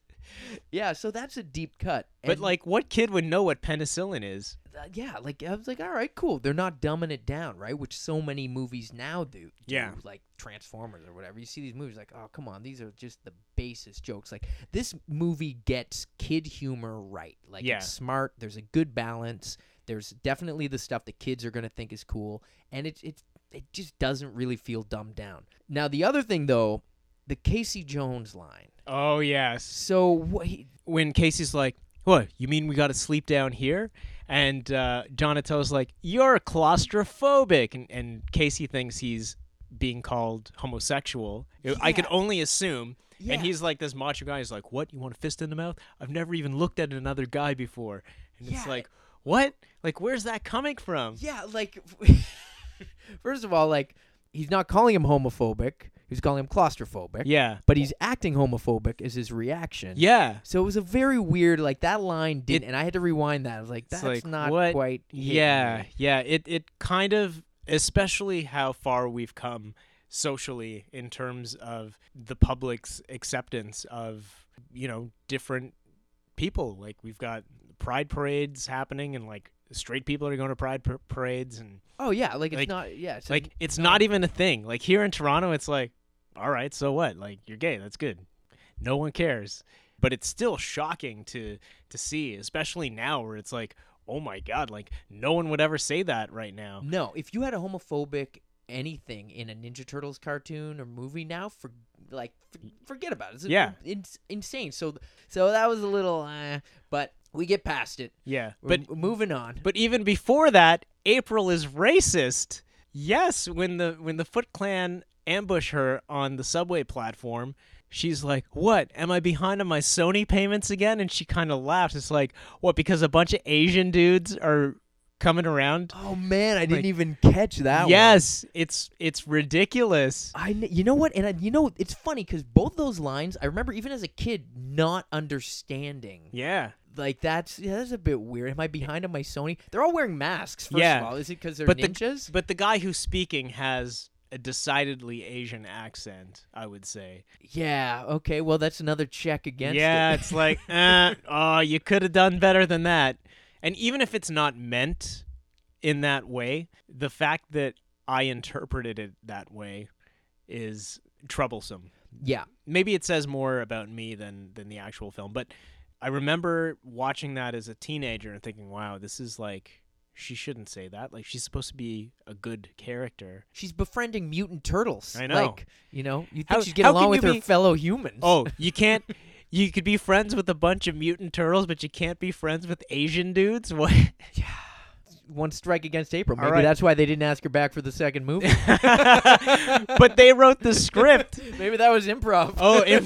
Yeah. So that's a deep cut. But And, like, what kid would know what penicillin is? uh, yeah, like I was like, all right, cool. They're not dumbing it down, right? Which so many movies now do. do, Yeah. like Transformers or whatever. You see these movies, like, oh come on, these are just the basest jokes. Like this movie gets kid humor right. Like Yeah. it's smart. There's a good balance. There's definitely the stuff that kids are gonna think is cool, and it's it's it just doesn't really feel dumbed down. Now the other thing though, the Casey Jones line. Oh yes. So what? He, When Casey's like, "What? You mean we got to sleep down here?" And uh, Donatello's like, "You're claustrophobic," and, and Casey thinks he's being called homosexual. I could only assume. Yeah. And he's like this macho guy. He's like, "What? You want a fist in the mouth? I've never even looked at another guy before." And it's like, "What? Like, where's that coming from?" Yeah, like first of all, like he's not calling him homophobic. He's calling him claustrophobic. Yeah, But he's acting homophobic as his reaction. yeah. So it was a very weird like that line did and I had to rewind that. I was like, that's like, not what? quite Yeah, me. yeah. It it kind of, especially how far we've come socially in terms of the public's acceptance of you know different people. Like we've got pride parades happening, and like straight people are going to pride par- parades, and Oh yeah, like it's Like- not yeah, it's a- like it's no. not even a thing. Like here in Toronto, it's like, all right, so what? Like you're gay, that's good. No one cares. But it's still shocking to to see, especially now where it's like, oh my god, like no one would ever say that right now. No, if you had a homophobic anything in a Ninja Turtles cartoon or movie now, for like for, forget about it. It's Yeah. it's insane. So so that was a little, uh, but we get past it. Yeah, We're but m- moving on. but even before that, April is racist. Yes, when the when the Foot Clan ambush her on the subway platform, she's like, "What? Am I behind on my Sony payments again?" And she kind of laughs. It's like, "What? Because a bunch of Asian dudes are coming around?" oh man, I didn't even catch that. one. yes, it's it's ridiculous. I you know what and I, you know it's funny because both those lines I remember even as a kid not understanding Yeah, like that's yeah, that's a bit weird. Am I behind on my Sony? They're all wearing masks. First Yeah. of all, is it because they're But the- ninjas? But the guy who's speaking has a decidedly Asian accent, I would say. yeah. Okay. Well, that's another check against. yeah, it. it's like, uh, oh, you could have done better than that. And even if it's not meant in that way, the fact that I interpreted it that way is troublesome. yeah. Maybe it says more about me than than the actual film, but I remember watching that as a teenager and thinking, "Wow, this is like she shouldn't say that. Like she's supposed to be a good character." She's befriending mutant turtles. I know. Like, you know, you think How- she'd get along with her be- fellow humans. Oh, you can't. You could be friends with a bunch of mutant turtles, but you can't be friends with Asian dudes. What? Yeah. One strike against April. Maybe right. that's why they didn't ask her back for the second movie. but they wrote the script. Maybe that was improv. Oh, imp-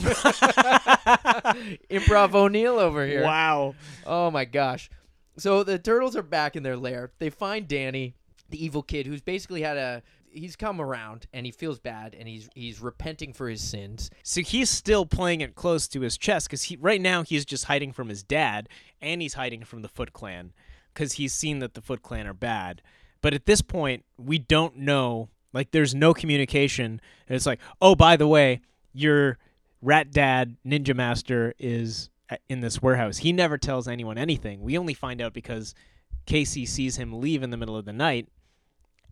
improv O'Neill over here. wow. Oh my gosh. So the turtles are back in their lair. They find Danny, the evil kid, who's basically had a he's come around and he feels bad and he's he's repenting for his sins. So he's still playing it close to his chest because he right now he's just hiding from his dad and he's hiding from the Foot Clan because he's seen that the Foot Clan are bad. But at this point, we don't know. Like, there's no communication. And it's like, oh, by the way, your rat dad ninja master is in this warehouse. He never tells anyone anything. We only find out because Casey sees him leave in the middle of the night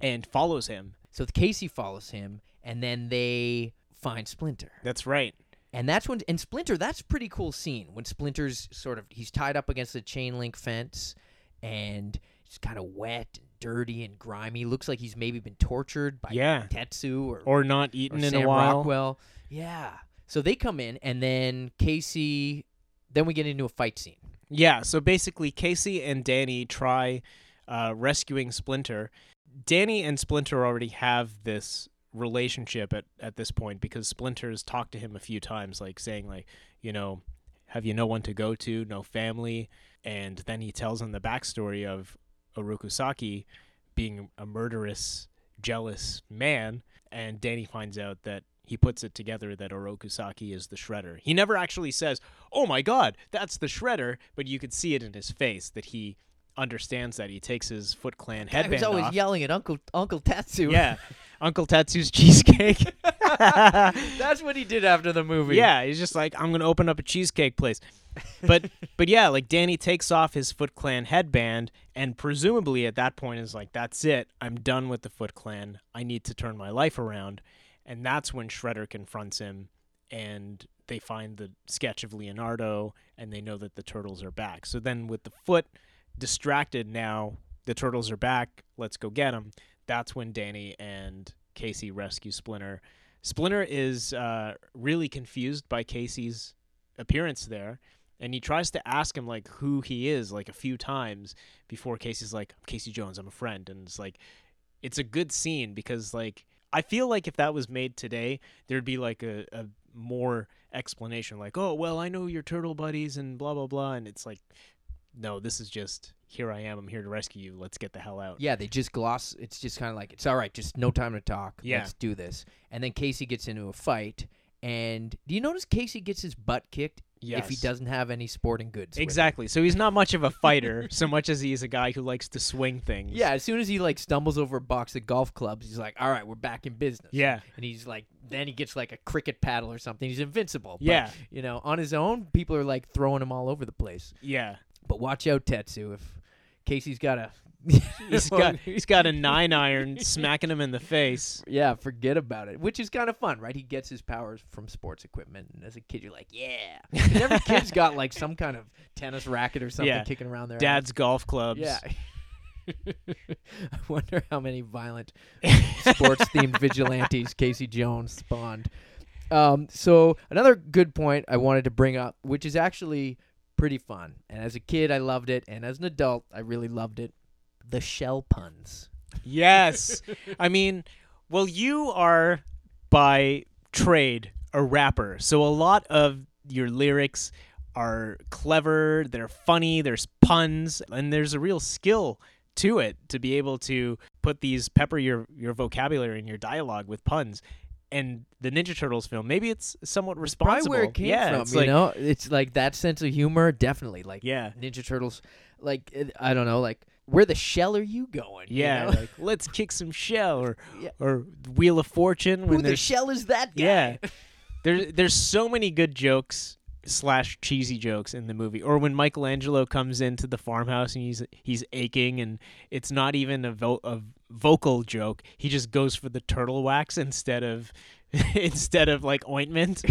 and follows him. So Casey follows him and then they find Splinter. That's right. And that's when and Splinter, that's a pretty cool scene when Splinter's sort of he's tied up against the chain link fence and he's kind of wet and dirty and grimy. Looks like he's maybe been tortured by Yeah. Tatsu or Or not or eaten in Sam a while. Rockwell. Yeah. So they come in and then Casey then we get into a fight scene. Yeah, so basically, Casey and Danny try uh, rescuing Splinter. Danny and Splinter already have this relationship at, at this point because Splinter's talked to him a few times, like saying, like, you know, have you no one to go to, no family? And then he tells him the backstory of Oroku Saki being a murderous, jealous man. And Danny finds out that he puts it together that Oroku Saki is the Shredder. He never actually says, "Oh my God, that's the Shredder," but you could see it in his face that he understands that. He takes his Foot Clan He headband was always off. yelling at Uncle Uncle Tetsu. yeah, Uncle Tetsu's cheesecake. That's what he did after the movie. yeah, he's just like, "I'm gonna open up a cheesecake place." But but yeah, like Danny takes off his Foot Clan headband, and presumably at that point is like, "That's it. I'm done with the Foot Clan. I need to turn my life around." And that's when Shredder confronts him, and they find the sketch of Leonardo, and they know that the turtles are back. So then, with the foot distracted now, the turtles are back. Let's go get them. That's when Danny and Casey rescue Splinter. Splinter is uh, really confused by Casey's appearance there, and he tries to ask him like who he is like a few times before Casey's like, "I'm Casey Jones, I'm a friend," and it's like, it's a good scene because like I feel like if that was made today, there'd be like a, a more explanation, like, "Oh, well, I know your turtle buddies and blah blah blah," and it's like, no, this is just here I am, I'm here to rescue you. Let's get the hell out. Yeah, they just gloss. It's just kind of like it's all right. Just no time to talk. Yeah. Let's do this. And then Casey gets into a fight. And do you notice Casey gets his butt kicked if he doesn't have any sporting goods? Exactly. So he's not much of a fighter, so much as he is a guy who likes to swing things. Yeah, as soon as he like stumbles over a box of golf clubs, he's like, "All right, we're back in business." Yeah. and he's like, then he gets like a cricket paddle or something. He's invincible. But, Yeah. you know, on his own, people are like throwing him all over the place. Yeah. But watch out, Tatsu. If Casey's got a, He's got he's got a nine iron smacking him in the face. yeah, forget about it. Which is kind of fun, right? He gets his powers from sports equipment, and as a kid, you're like, yeah. every kid's got like some kind of tennis racket or something Yeah. kicking around their Dad's golf clubs. Yeah. I wonder how many violent sports themed vigilantes Casey Jones spawned. Um, so another good point I wanted to bring up, which is actually pretty fun. And as a kid I loved it, and as an adult I really loved it. The shell puns. Yes. I mean, well, you are by trade a rapper, so a lot of your lyrics are clever, they're funny, there's puns, and there's a real skill to it to be able to put these pepper your your vocabulary and your dialogue with puns. and the Ninja Turtles film, maybe it's somewhat Probably responsible. where it came yeah, from, it's you like, know? It's like that sense of humor, definitely. Like Yeah. Ninja Turtles, like I don't know, like where the shell are you going? you Yeah, know? like let's kick some shell or Yeah. or Wheel of Fortune who the shell is that guy? Yeah. there's there's so many good jokes slash cheesy jokes in the movie. Or when Michelangelo comes into the farmhouse and he's he's aching and it's not even a, vo- a vocal joke. He just goes for the turtle wax instead of instead of like ointment.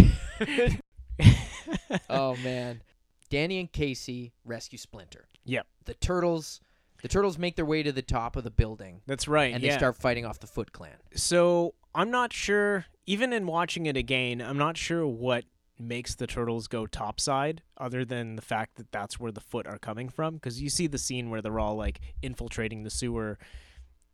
oh man, Danny and Casey rescue Splinter. Yep. The turtles, the turtles make their way to the top of the building, That's right. and yeah. they start fighting off the Foot Clan. So I'm not sure. Even in watching it again, I'm not sure what makes the turtles go topside, other than the fact that that's where the foot are coming from. Because you see the scene where they're all like infiltrating the sewer.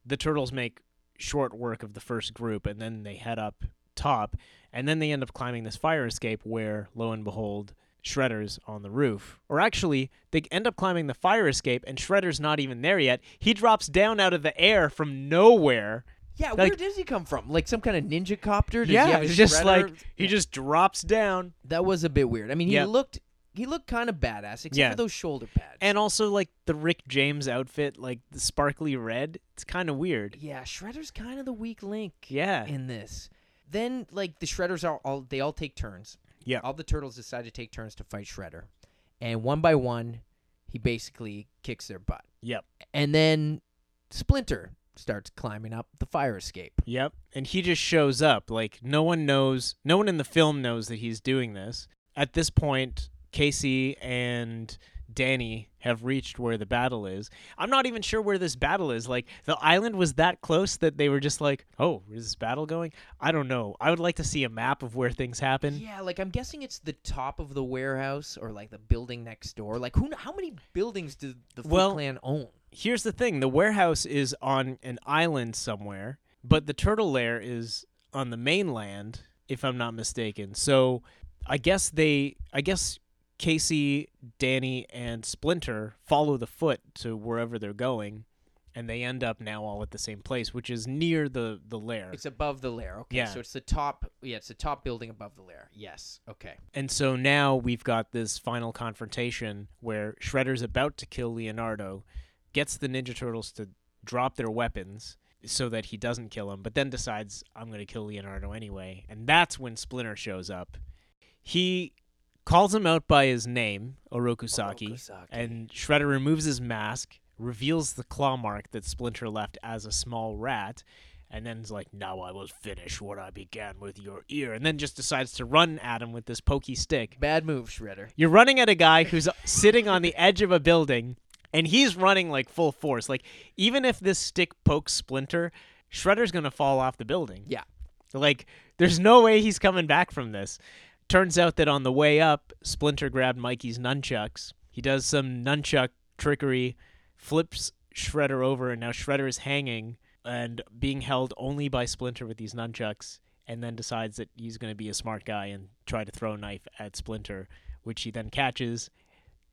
The turtles make short work of the first group, and then they head up top, and then they end up climbing this fire escape where, lo and behold. Shredder's on the roof. Or actually, they end up climbing the fire escape, and Shredder's not even there yet. He drops down out of the air from nowhere Yeah, Like- where does he come from? Like some kind of ninja copter? Does yeah, it's just like he just drops down, that was a bit weird. I mean, he Yeah. looked he looked kind of badass, except Yeah. for those shoulder pads. and also like the Rick James outfit, like the sparkly red. It's kind of weird. yeah, Shredder's kind of the weak link. Yeah, in this. Then like the Shredders are all they all take turns. Yeah. All the turtles decide to take turns to fight Shredder. And one by one, he basically kicks their butt. Yep. And then Splinter starts climbing up the fire escape. yep. And he just shows up. Like no one knows. No one in the film knows that he's doing this. At this point, Casey and Danny have reached where the battle is. I'm not even sure where this battle is. Like the island was that close that they were just like, "Oh, is this battle going?" I don't know. I would like to see a map of where things happen. Yeah, like I'm guessing it's the top of the warehouse or like the building next door. Like who? How many buildings do the Foot Well- Clan own? here's the thing the warehouse is on an island somewhere but the turtle lair is on the mainland if i'm not mistaken so i guess they i guess casey danny and splinter follow the foot to wherever they're going and they end up now all at the same place which is near the the lair It's above the lair. Okay, Yeah. so it's the top. Yeah, it's the top building above the lair. Yes. Okay. and so now we've got this final confrontation where shredder's about to kill leonardo gets the ninja turtles to drop their weapons so that he doesn't kill him, but then decides I'm going to kill Leonardo anyway. And that's when Splinter shows up. He calls him out by his name, Oroku Saki, Orokusaki. and Shredder removes his mask, reveals the claw mark that Splinter left as a small rat, and then is like, Now I will finish what I began with your ear, and then just decides to run at him with this pokey stick. Bad move, Shredder. You're running at a guy who's sitting on the edge of a building, and he's running like full force. Like, even if this stick pokes Splinter, Shredder's gonna fall off the building. Yeah. Like, there's no way he's coming back from this. Turns out that on the way up, Splinter grabbed Mikey's nunchucks. He does some nunchuck trickery, flips Shredder over, and now Shredder is hanging and being held only by Splinter with these nunchucks, and then decides that he's going to be a smart guy and try to throw a knife at Splinter, which he then catches,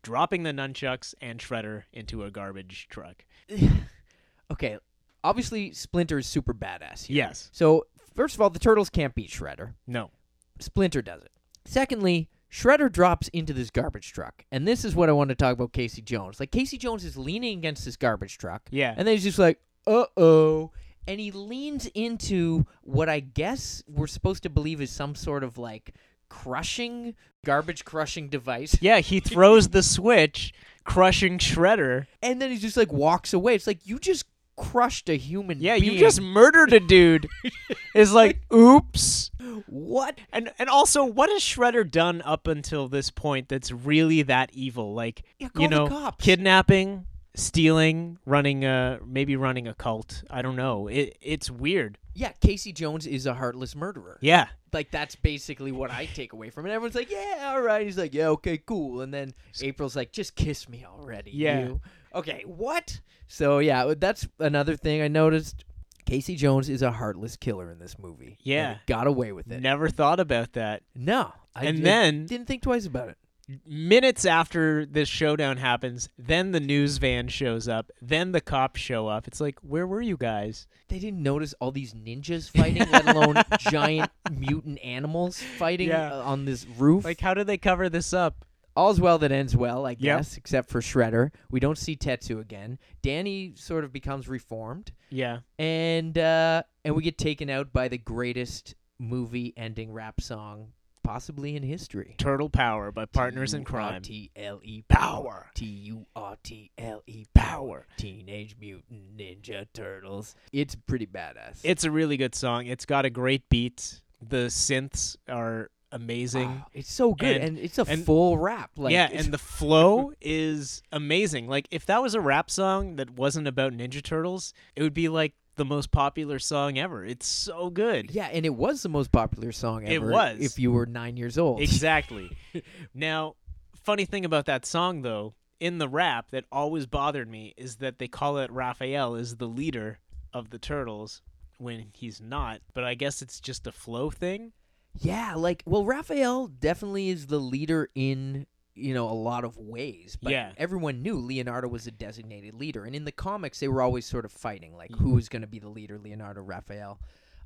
dropping the nunchucks and Shredder into a garbage truck. okay, obviously Splinter is super badass here. Yes. So first of all, the turtles can't beat Shredder. No. Splinter does it. Secondly, Shredder drops into this garbage truck, and this is what I want to talk about. Casey Jones, like Casey Jones is leaning against this garbage truck, Yeah. and then he's just like, "Uh oh," and he leans into what I guess we're supposed to believe is some sort of like crushing garbage crushing device, yeah, he throws the switch, crushing Shredder. and then he just like walks away. It's like you just crushed a human. Yeah, being. you just murdered a dude. it's like, oops. what? And and also, what has Shredder done up until this point that's really that evil? Like, Yeah, you know, kidnapping, stealing, running a maybe running a cult. I don't know. It it's weird. Yeah, Casey Jones is a heartless murderer. Yeah. Like that's basically what I take away from it. Everyone's like, "Yeah, all right." He's like, "Yeah, okay, cool." And then April's like, "Just kiss me already." Yeah. you." Okay, what? So yeah, that's another thing I noticed. Casey Jones is a heartless killer in this movie. Yeah. got away with it. Never thought about that. No, I And did- then- didn't think twice about it. minutes after this showdown happens, then the news van shows up, then the cops show up. It's like, where were you guys? They didn't notice all these ninjas fighting, let alone giant mutant animals fighting Yeah. uh, on this roof. Like, how did they cover this up? All's well that ends well, I guess, except for Shredder. We don't see Tatsu again. Danny sort of becomes reformed, Yeah. and uh, and we get taken out by the greatest movie-ending rap song possibly in history. Turtle Power by Partners in Kryme. T L E Power. T U R T L E Power. Teenage Mutant Ninja Turtles. It's pretty badass. It's a really good song. It's got a great beat. The synths are amazing. Oh, it's so good, And- and, it's a and- full rap. Like, yeah, and the flow is amazing. Like if that was a rap song that wasn't about Ninja Turtles, it would be like the most popular song ever. It's so good. yeah, and it was the most popular song ever. It was. if you were nine years old. Exactly. now, funny thing about that song though, in the rap that always bothered me is that they call it Raphael is the leader of the Turtles when he's not, but I guess it's just a flow thing. Yeah, like well, Raphael definitely is the leader in you know a lot of ways. But Yeah. everyone knew Leonardo was a designated leader, and in the comics they were always sort of fighting, like Mm-hmm. who was going to be the leader, Leonardo, Raphael.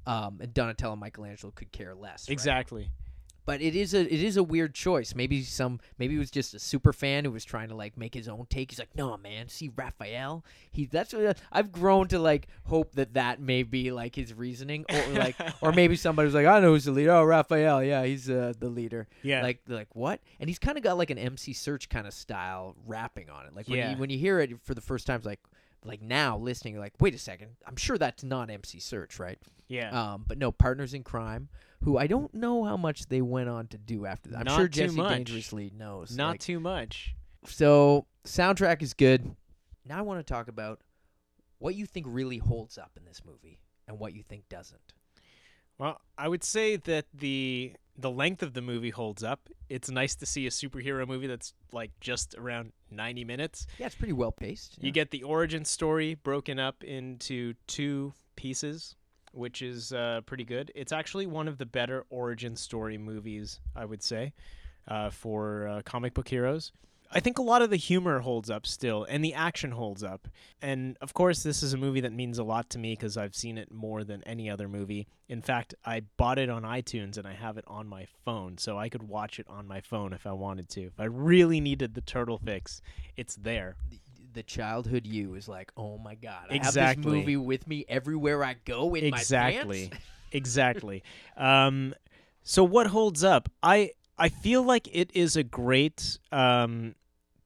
Um, and Donatello, Michelangelo could care less. right? Exactly. But it is a it is a weird choice. Maybe some maybe he was just a super fan who was trying to like make his own take. He's like, no man, see Raphael. He that's what I've grown to like hope that that may be like his reasoning, or like or maybe somebody was like, I know who's the leader. Oh, Raphael, yeah, he's uh, the leader. Yeah. Like like what? And he's kind of got like an MC Serch kind of style rapping on it. Like when Yeah. you when you hear it for the first time, it's like like now listening, you're like, wait a second, I'm sure that's not MC Serch, right? Yeah. Um, but no, Partners in Kryme, who I don't know how much they went on to do after that. I'm Not sure too Jesse much. Dangerously knows. not like- too much. so soundtrack is good. Now I want to talk about what you think really holds up in this movie and what you think doesn't. Well, I would say that the the length of the movie holds up. It's nice to see a superhero movie that's like just around 90 minutes. Yeah, it's pretty well paced. You get the origin story broken up into two pieces, which is uh, pretty good. It's actually one of the better origin story movies, I would say, uh, for uh, comic book heroes. I think a lot of the humor holds up still, and the action holds up. And of course, this is a movie that means a lot to me because I've seen it more than any other movie. In fact, I bought it on iTunes and I have it on my phone, so I could watch it on my phone if I wanted to. If I really needed the turtle fix, it's there. The, childhood you is like, oh my god, I have this movie with me everywhere I go in exactly. my pants. exactly. Um so what holds up? I i feel like it is a great um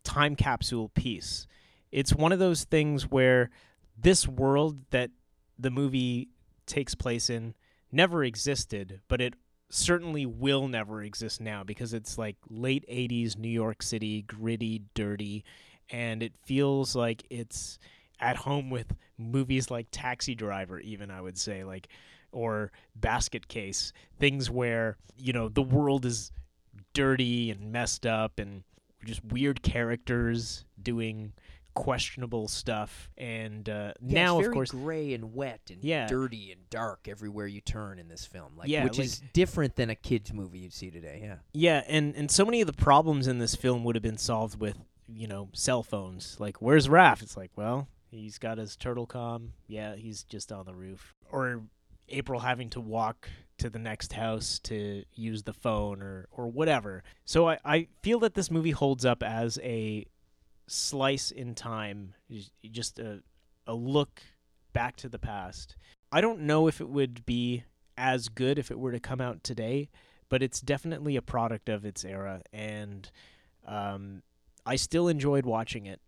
time capsule piece. It's one of those things where this world that the movie takes place in never existed but it certainly will never exist now because it's like late 80s new york city gritty dirty and it feels like it's at home with movies like Taxi Driver, even I would say, like or Basket Case, things where you know the world is dirty and messed up and just weird characters doing questionable stuff, and uh, Yeah, now it's of course gray and wet and Yeah. dirty and dark everywhere you turn in this film. Like, Yeah, which like- is different than a kids movie you'd see today. Yeah. Yeah, and and so many of the problems in this film would have been solved with you know cell phones. Like, where's Raph? It's like, well, he's got his turtle com. Yeah, he's just on the roof. Or April having to walk to the next house to use the phone or or whatever. So I I feel that this movie holds up as a slice in time, just a a look back to the past. I don't know if it would be as good if it were to come out today, but it's definitely a product of its era, and um, I still enjoyed watching it.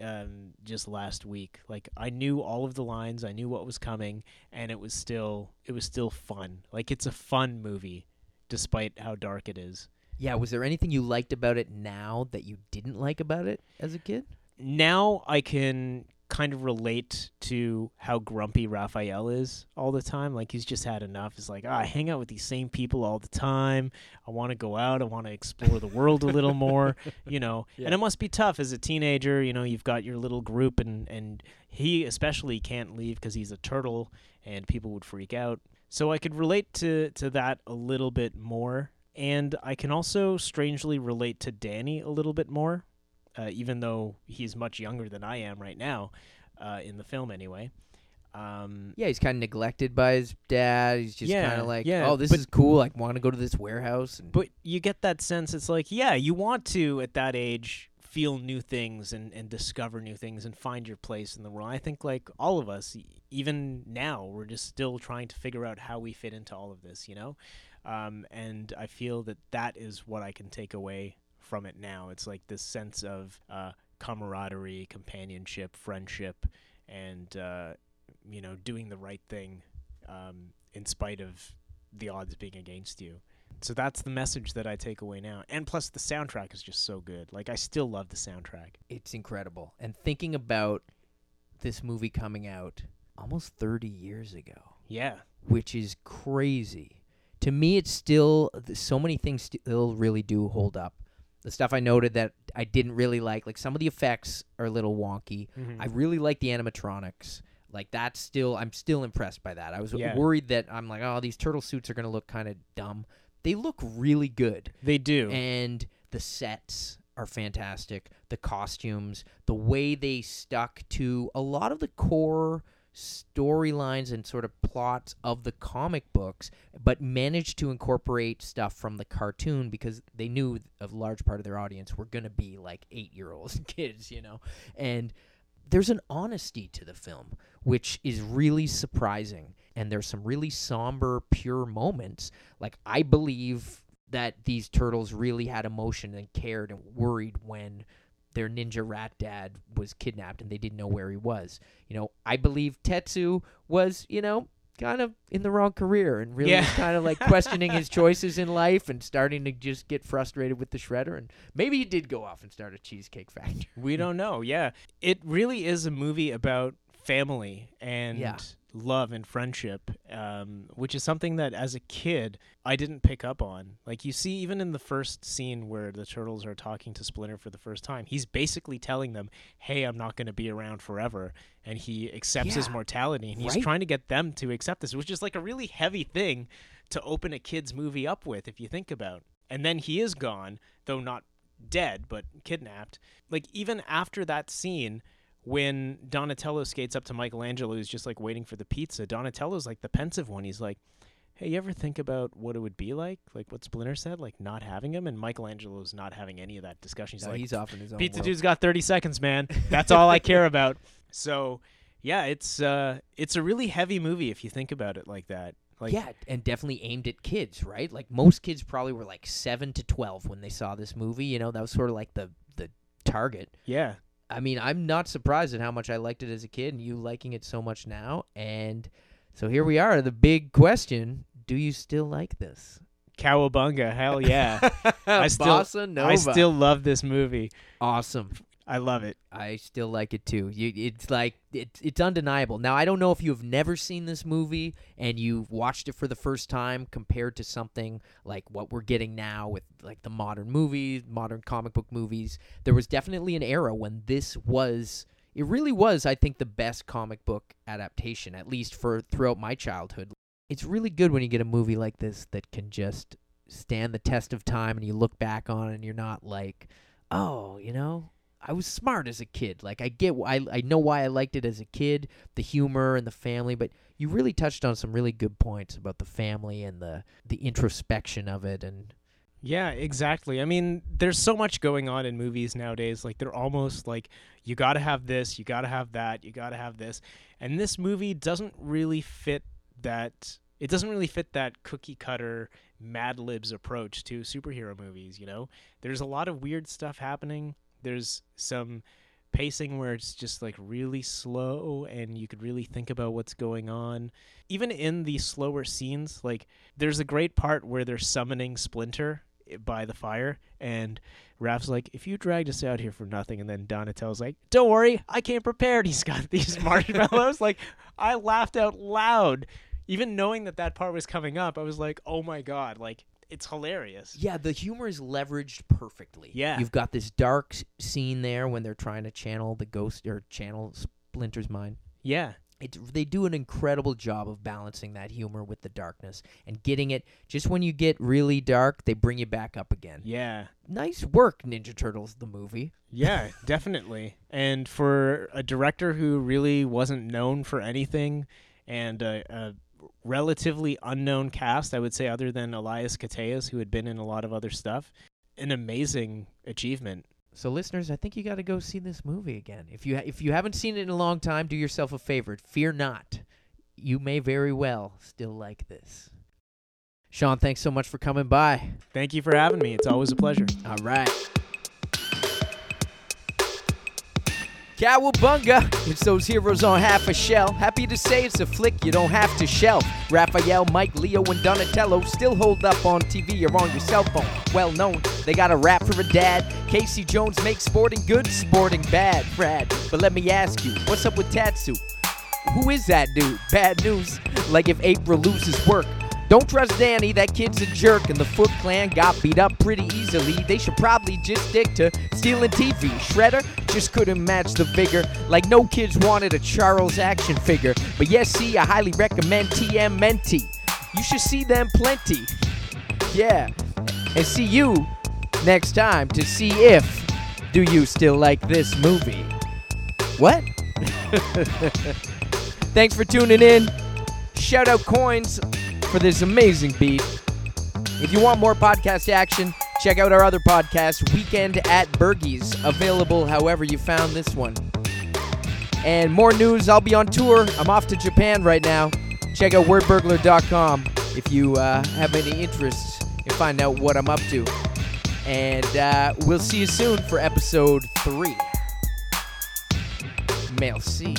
Um, just last week, like I knew all of the lines, I knew what was coming, and it was still it was still fun. Like it's a fun movie, despite how dark it is. Yeah. Was there anything you liked about it now that you didn't like about it as a kid? now I can kind of relate to how grumpy Raphael is all the time. Like he's just had enough. It's like, ah, I hang out with these same people all the time. I want to go out. I want to explore the world a little more, you know. Yeah. And it must be tough as a teenager. You know, you've got your little group, and and he especially can't leave because he's a turtle, and people would freak out. So I could relate to to that a little bit more and I can also strangely relate to Danny a little bit more, uh, even though he's much younger than I am right now, uh, in the film anyway. Um, Yeah, he's kind of neglected by his dad. He's just Yeah, kind of like, yeah, oh, this but- is cool. Like, want to go to this warehouse. And but you get that sense. It's like, yeah, you want to at that age feel new things and, and discover new things and find your place in the world. I think like all of us, even now, we're just still trying to figure out how we fit into all of this, you know. Um, and I feel that that is what I can take away from it now. It's like this sense of uh, camaraderie, companionship, friendship, and uh, you know, doing the right thing um, in spite of the odds being against you. So that's the message that I take away now. And plus, the soundtrack is just so good. Like, I still love the soundtrack. it's incredible. And thinking about this movie coming out almost 30 years ago, Yeah. which is crazy. To me, it's still so many things still really do hold up. The stuff I noted that I didn't really like, like some of the effects are a little wonky. Mm-hmm. I really like the animatronics. Like that's still, I'm still impressed by that. I was Yeah. worried that I'm like, oh, these turtle suits are gonna look kind of dumb. They look really good they do. and the sets are fantastic. The costumes, the way they stuck to a lot of the core storylines and sort of plots of the comic books, but managed to incorporate stuff from the cartoon because they knew a large part of their audience were going to be like eight year olds and kids, you know? And there's an honesty to the film, which is really surprising. And there's some really somber, pure moments. Like, I believe that these turtles really had emotion and cared and worried when their ninja rat dad was kidnapped and they didn't know where he was. You know, I believe Tatsu was, you know, kind of in the wrong career and really Yeah. kind of like questioning his choices in life and starting to just get frustrated with the shredder and maybe he did go off and start a cheesecake factory. we don't know. Yeah. It really is a movie about family and Yeah. Love and friendship, um, which is something that as a kid I didn't pick up on. Like you see, even in the first scene where the turtles are talking to Splinter for the first time, he's basically telling them, "Hey, I'm not going to be around forever," and he accepts his mortality, and he's Right. trying to get them to accept this, which is like a really heavy thing to open a kid's movie up with, if you think about. And then he is gone, though not dead, but kidnapped. Like even after that scene when Donatello skates up to Michelangelo who's just like waiting for the pizza, Donatello's like the pensive one. He's like, Hey, you ever think about what it would be like? Like what Splinter said, like not having him and Michelangelo's not having any of that discussion. He's No, like he's off in his own Pizza world. Dude's got 30 seconds, man. That's all I care about. So, yeah, it's uh it's a really heavy movie if you think about it like that. Like yeah, and definitely aimed at kids, right? Like most kids probably were like seven to twelve when they saw this movie. You know, that was sort of like the the target. yeah. I mean, I'm not surprised at how much I liked it as a kid, and you liking it so much now. And so here we are. The big question: Do you still like this? Cowabunga, hell yeah. I still. I still love this movie. awesome. I love it. I still like it too. You, it's like it's it's undeniable. Now I don't know if you have never seen this movie and you've watched it for the first time compared to something like what we're getting now with like the modern movies, modern comic book movies. There was definitely an era when this was it really was I think the best comic book adaptation at least for throughout my childhood. It's really good when you get a movie like this that can just stand the test of time and you look back on it and you're not like, "Oh, you know, I was smart as a kid. Like I get, I I know why I liked it as a kid, the humor and the family. But you really touched on some really good points about the family and the the introspection of it. And Yeah, exactly. I mean, there's so much going on in movies nowadays. Like they're almost like you got to have this, you got to have that, you got to have this. And this movie doesn't really fit that it doesn't really fit that cookie cutter Mad Libs approach to superhero movies, you know? There's a lot of weird stuff happening. There's some pacing where it's just like really slow and you could really think about what's going on. Even in the slower scenes, like there's a great part where they're summoning Splinter eh, by the fire and Raph's like, if you dragged us out here for nothing, and then Donatello's like, don't worry, I came prepared. He's got these marshmallows. like, I laughed out loud. Even knowing that that part was coming up, I was like, oh my god, like, it's hilarious. yeah, the humor is leveraged perfectly. Yeah. you've got this dark s- scene there when they're trying to channel the ghost or channel Splinter's mind. Yeah. It, they do an incredible job of balancing that humor with the darkness and getting it just when you get really dark, they bring you back up again. Yeah. Nice work, Ninja Turtles, the movie. Yeah, definitely. And for a director who really wasn't known for anything and a, a relatively unknown cast, I would say, other than Elias Koteas, who had been in a lot of other stuff, an amazing achievement. So, listeners, I think you got to go see this movie again. If you ha- if you haven't seen it in a long time, do yourself a favor. Fear not, you may very well still like this. Sean, thanks so much for coming by. Thank you for having me. It's always a pleasure. All right. Cowabunga! It's those heroes on half a shell. Happy to say it's a flick you don't have to shelf. Raphael, Mike, Leo, and Donatello still hold up on TV or on your cell phone. Well known, they got a rap for a dad. Casey Jones makes sporting good, sporting bad. Brad, but let me ask you, what's up with Tatsu? Who is that dude? Bad news. Like if April loses work. Don't trust Danny, that kid's a jerk, and the Foot Clan got beat up pretty easily. They should probably just stick to stealing TV. Shredder just couldn't match the vigor, like no kids wanted a Charles action figure. But yes, see, I highly recommend TMNT. You should see them plenty. Yeah, and see you next time to see if do you still like this movie. What? Thanks for tuning in. Shout out Coins for this amazing beat. If you want more podcast action, check out our other podcast, Weekend at Bergie's, available however you found this one. And more news, I'll be on tour. I'm off to Japan right now. Check out wordburglar.com if you uh, have any interest in finding out what I'm up to. And uh, we'll see you soon for episode three. Merci.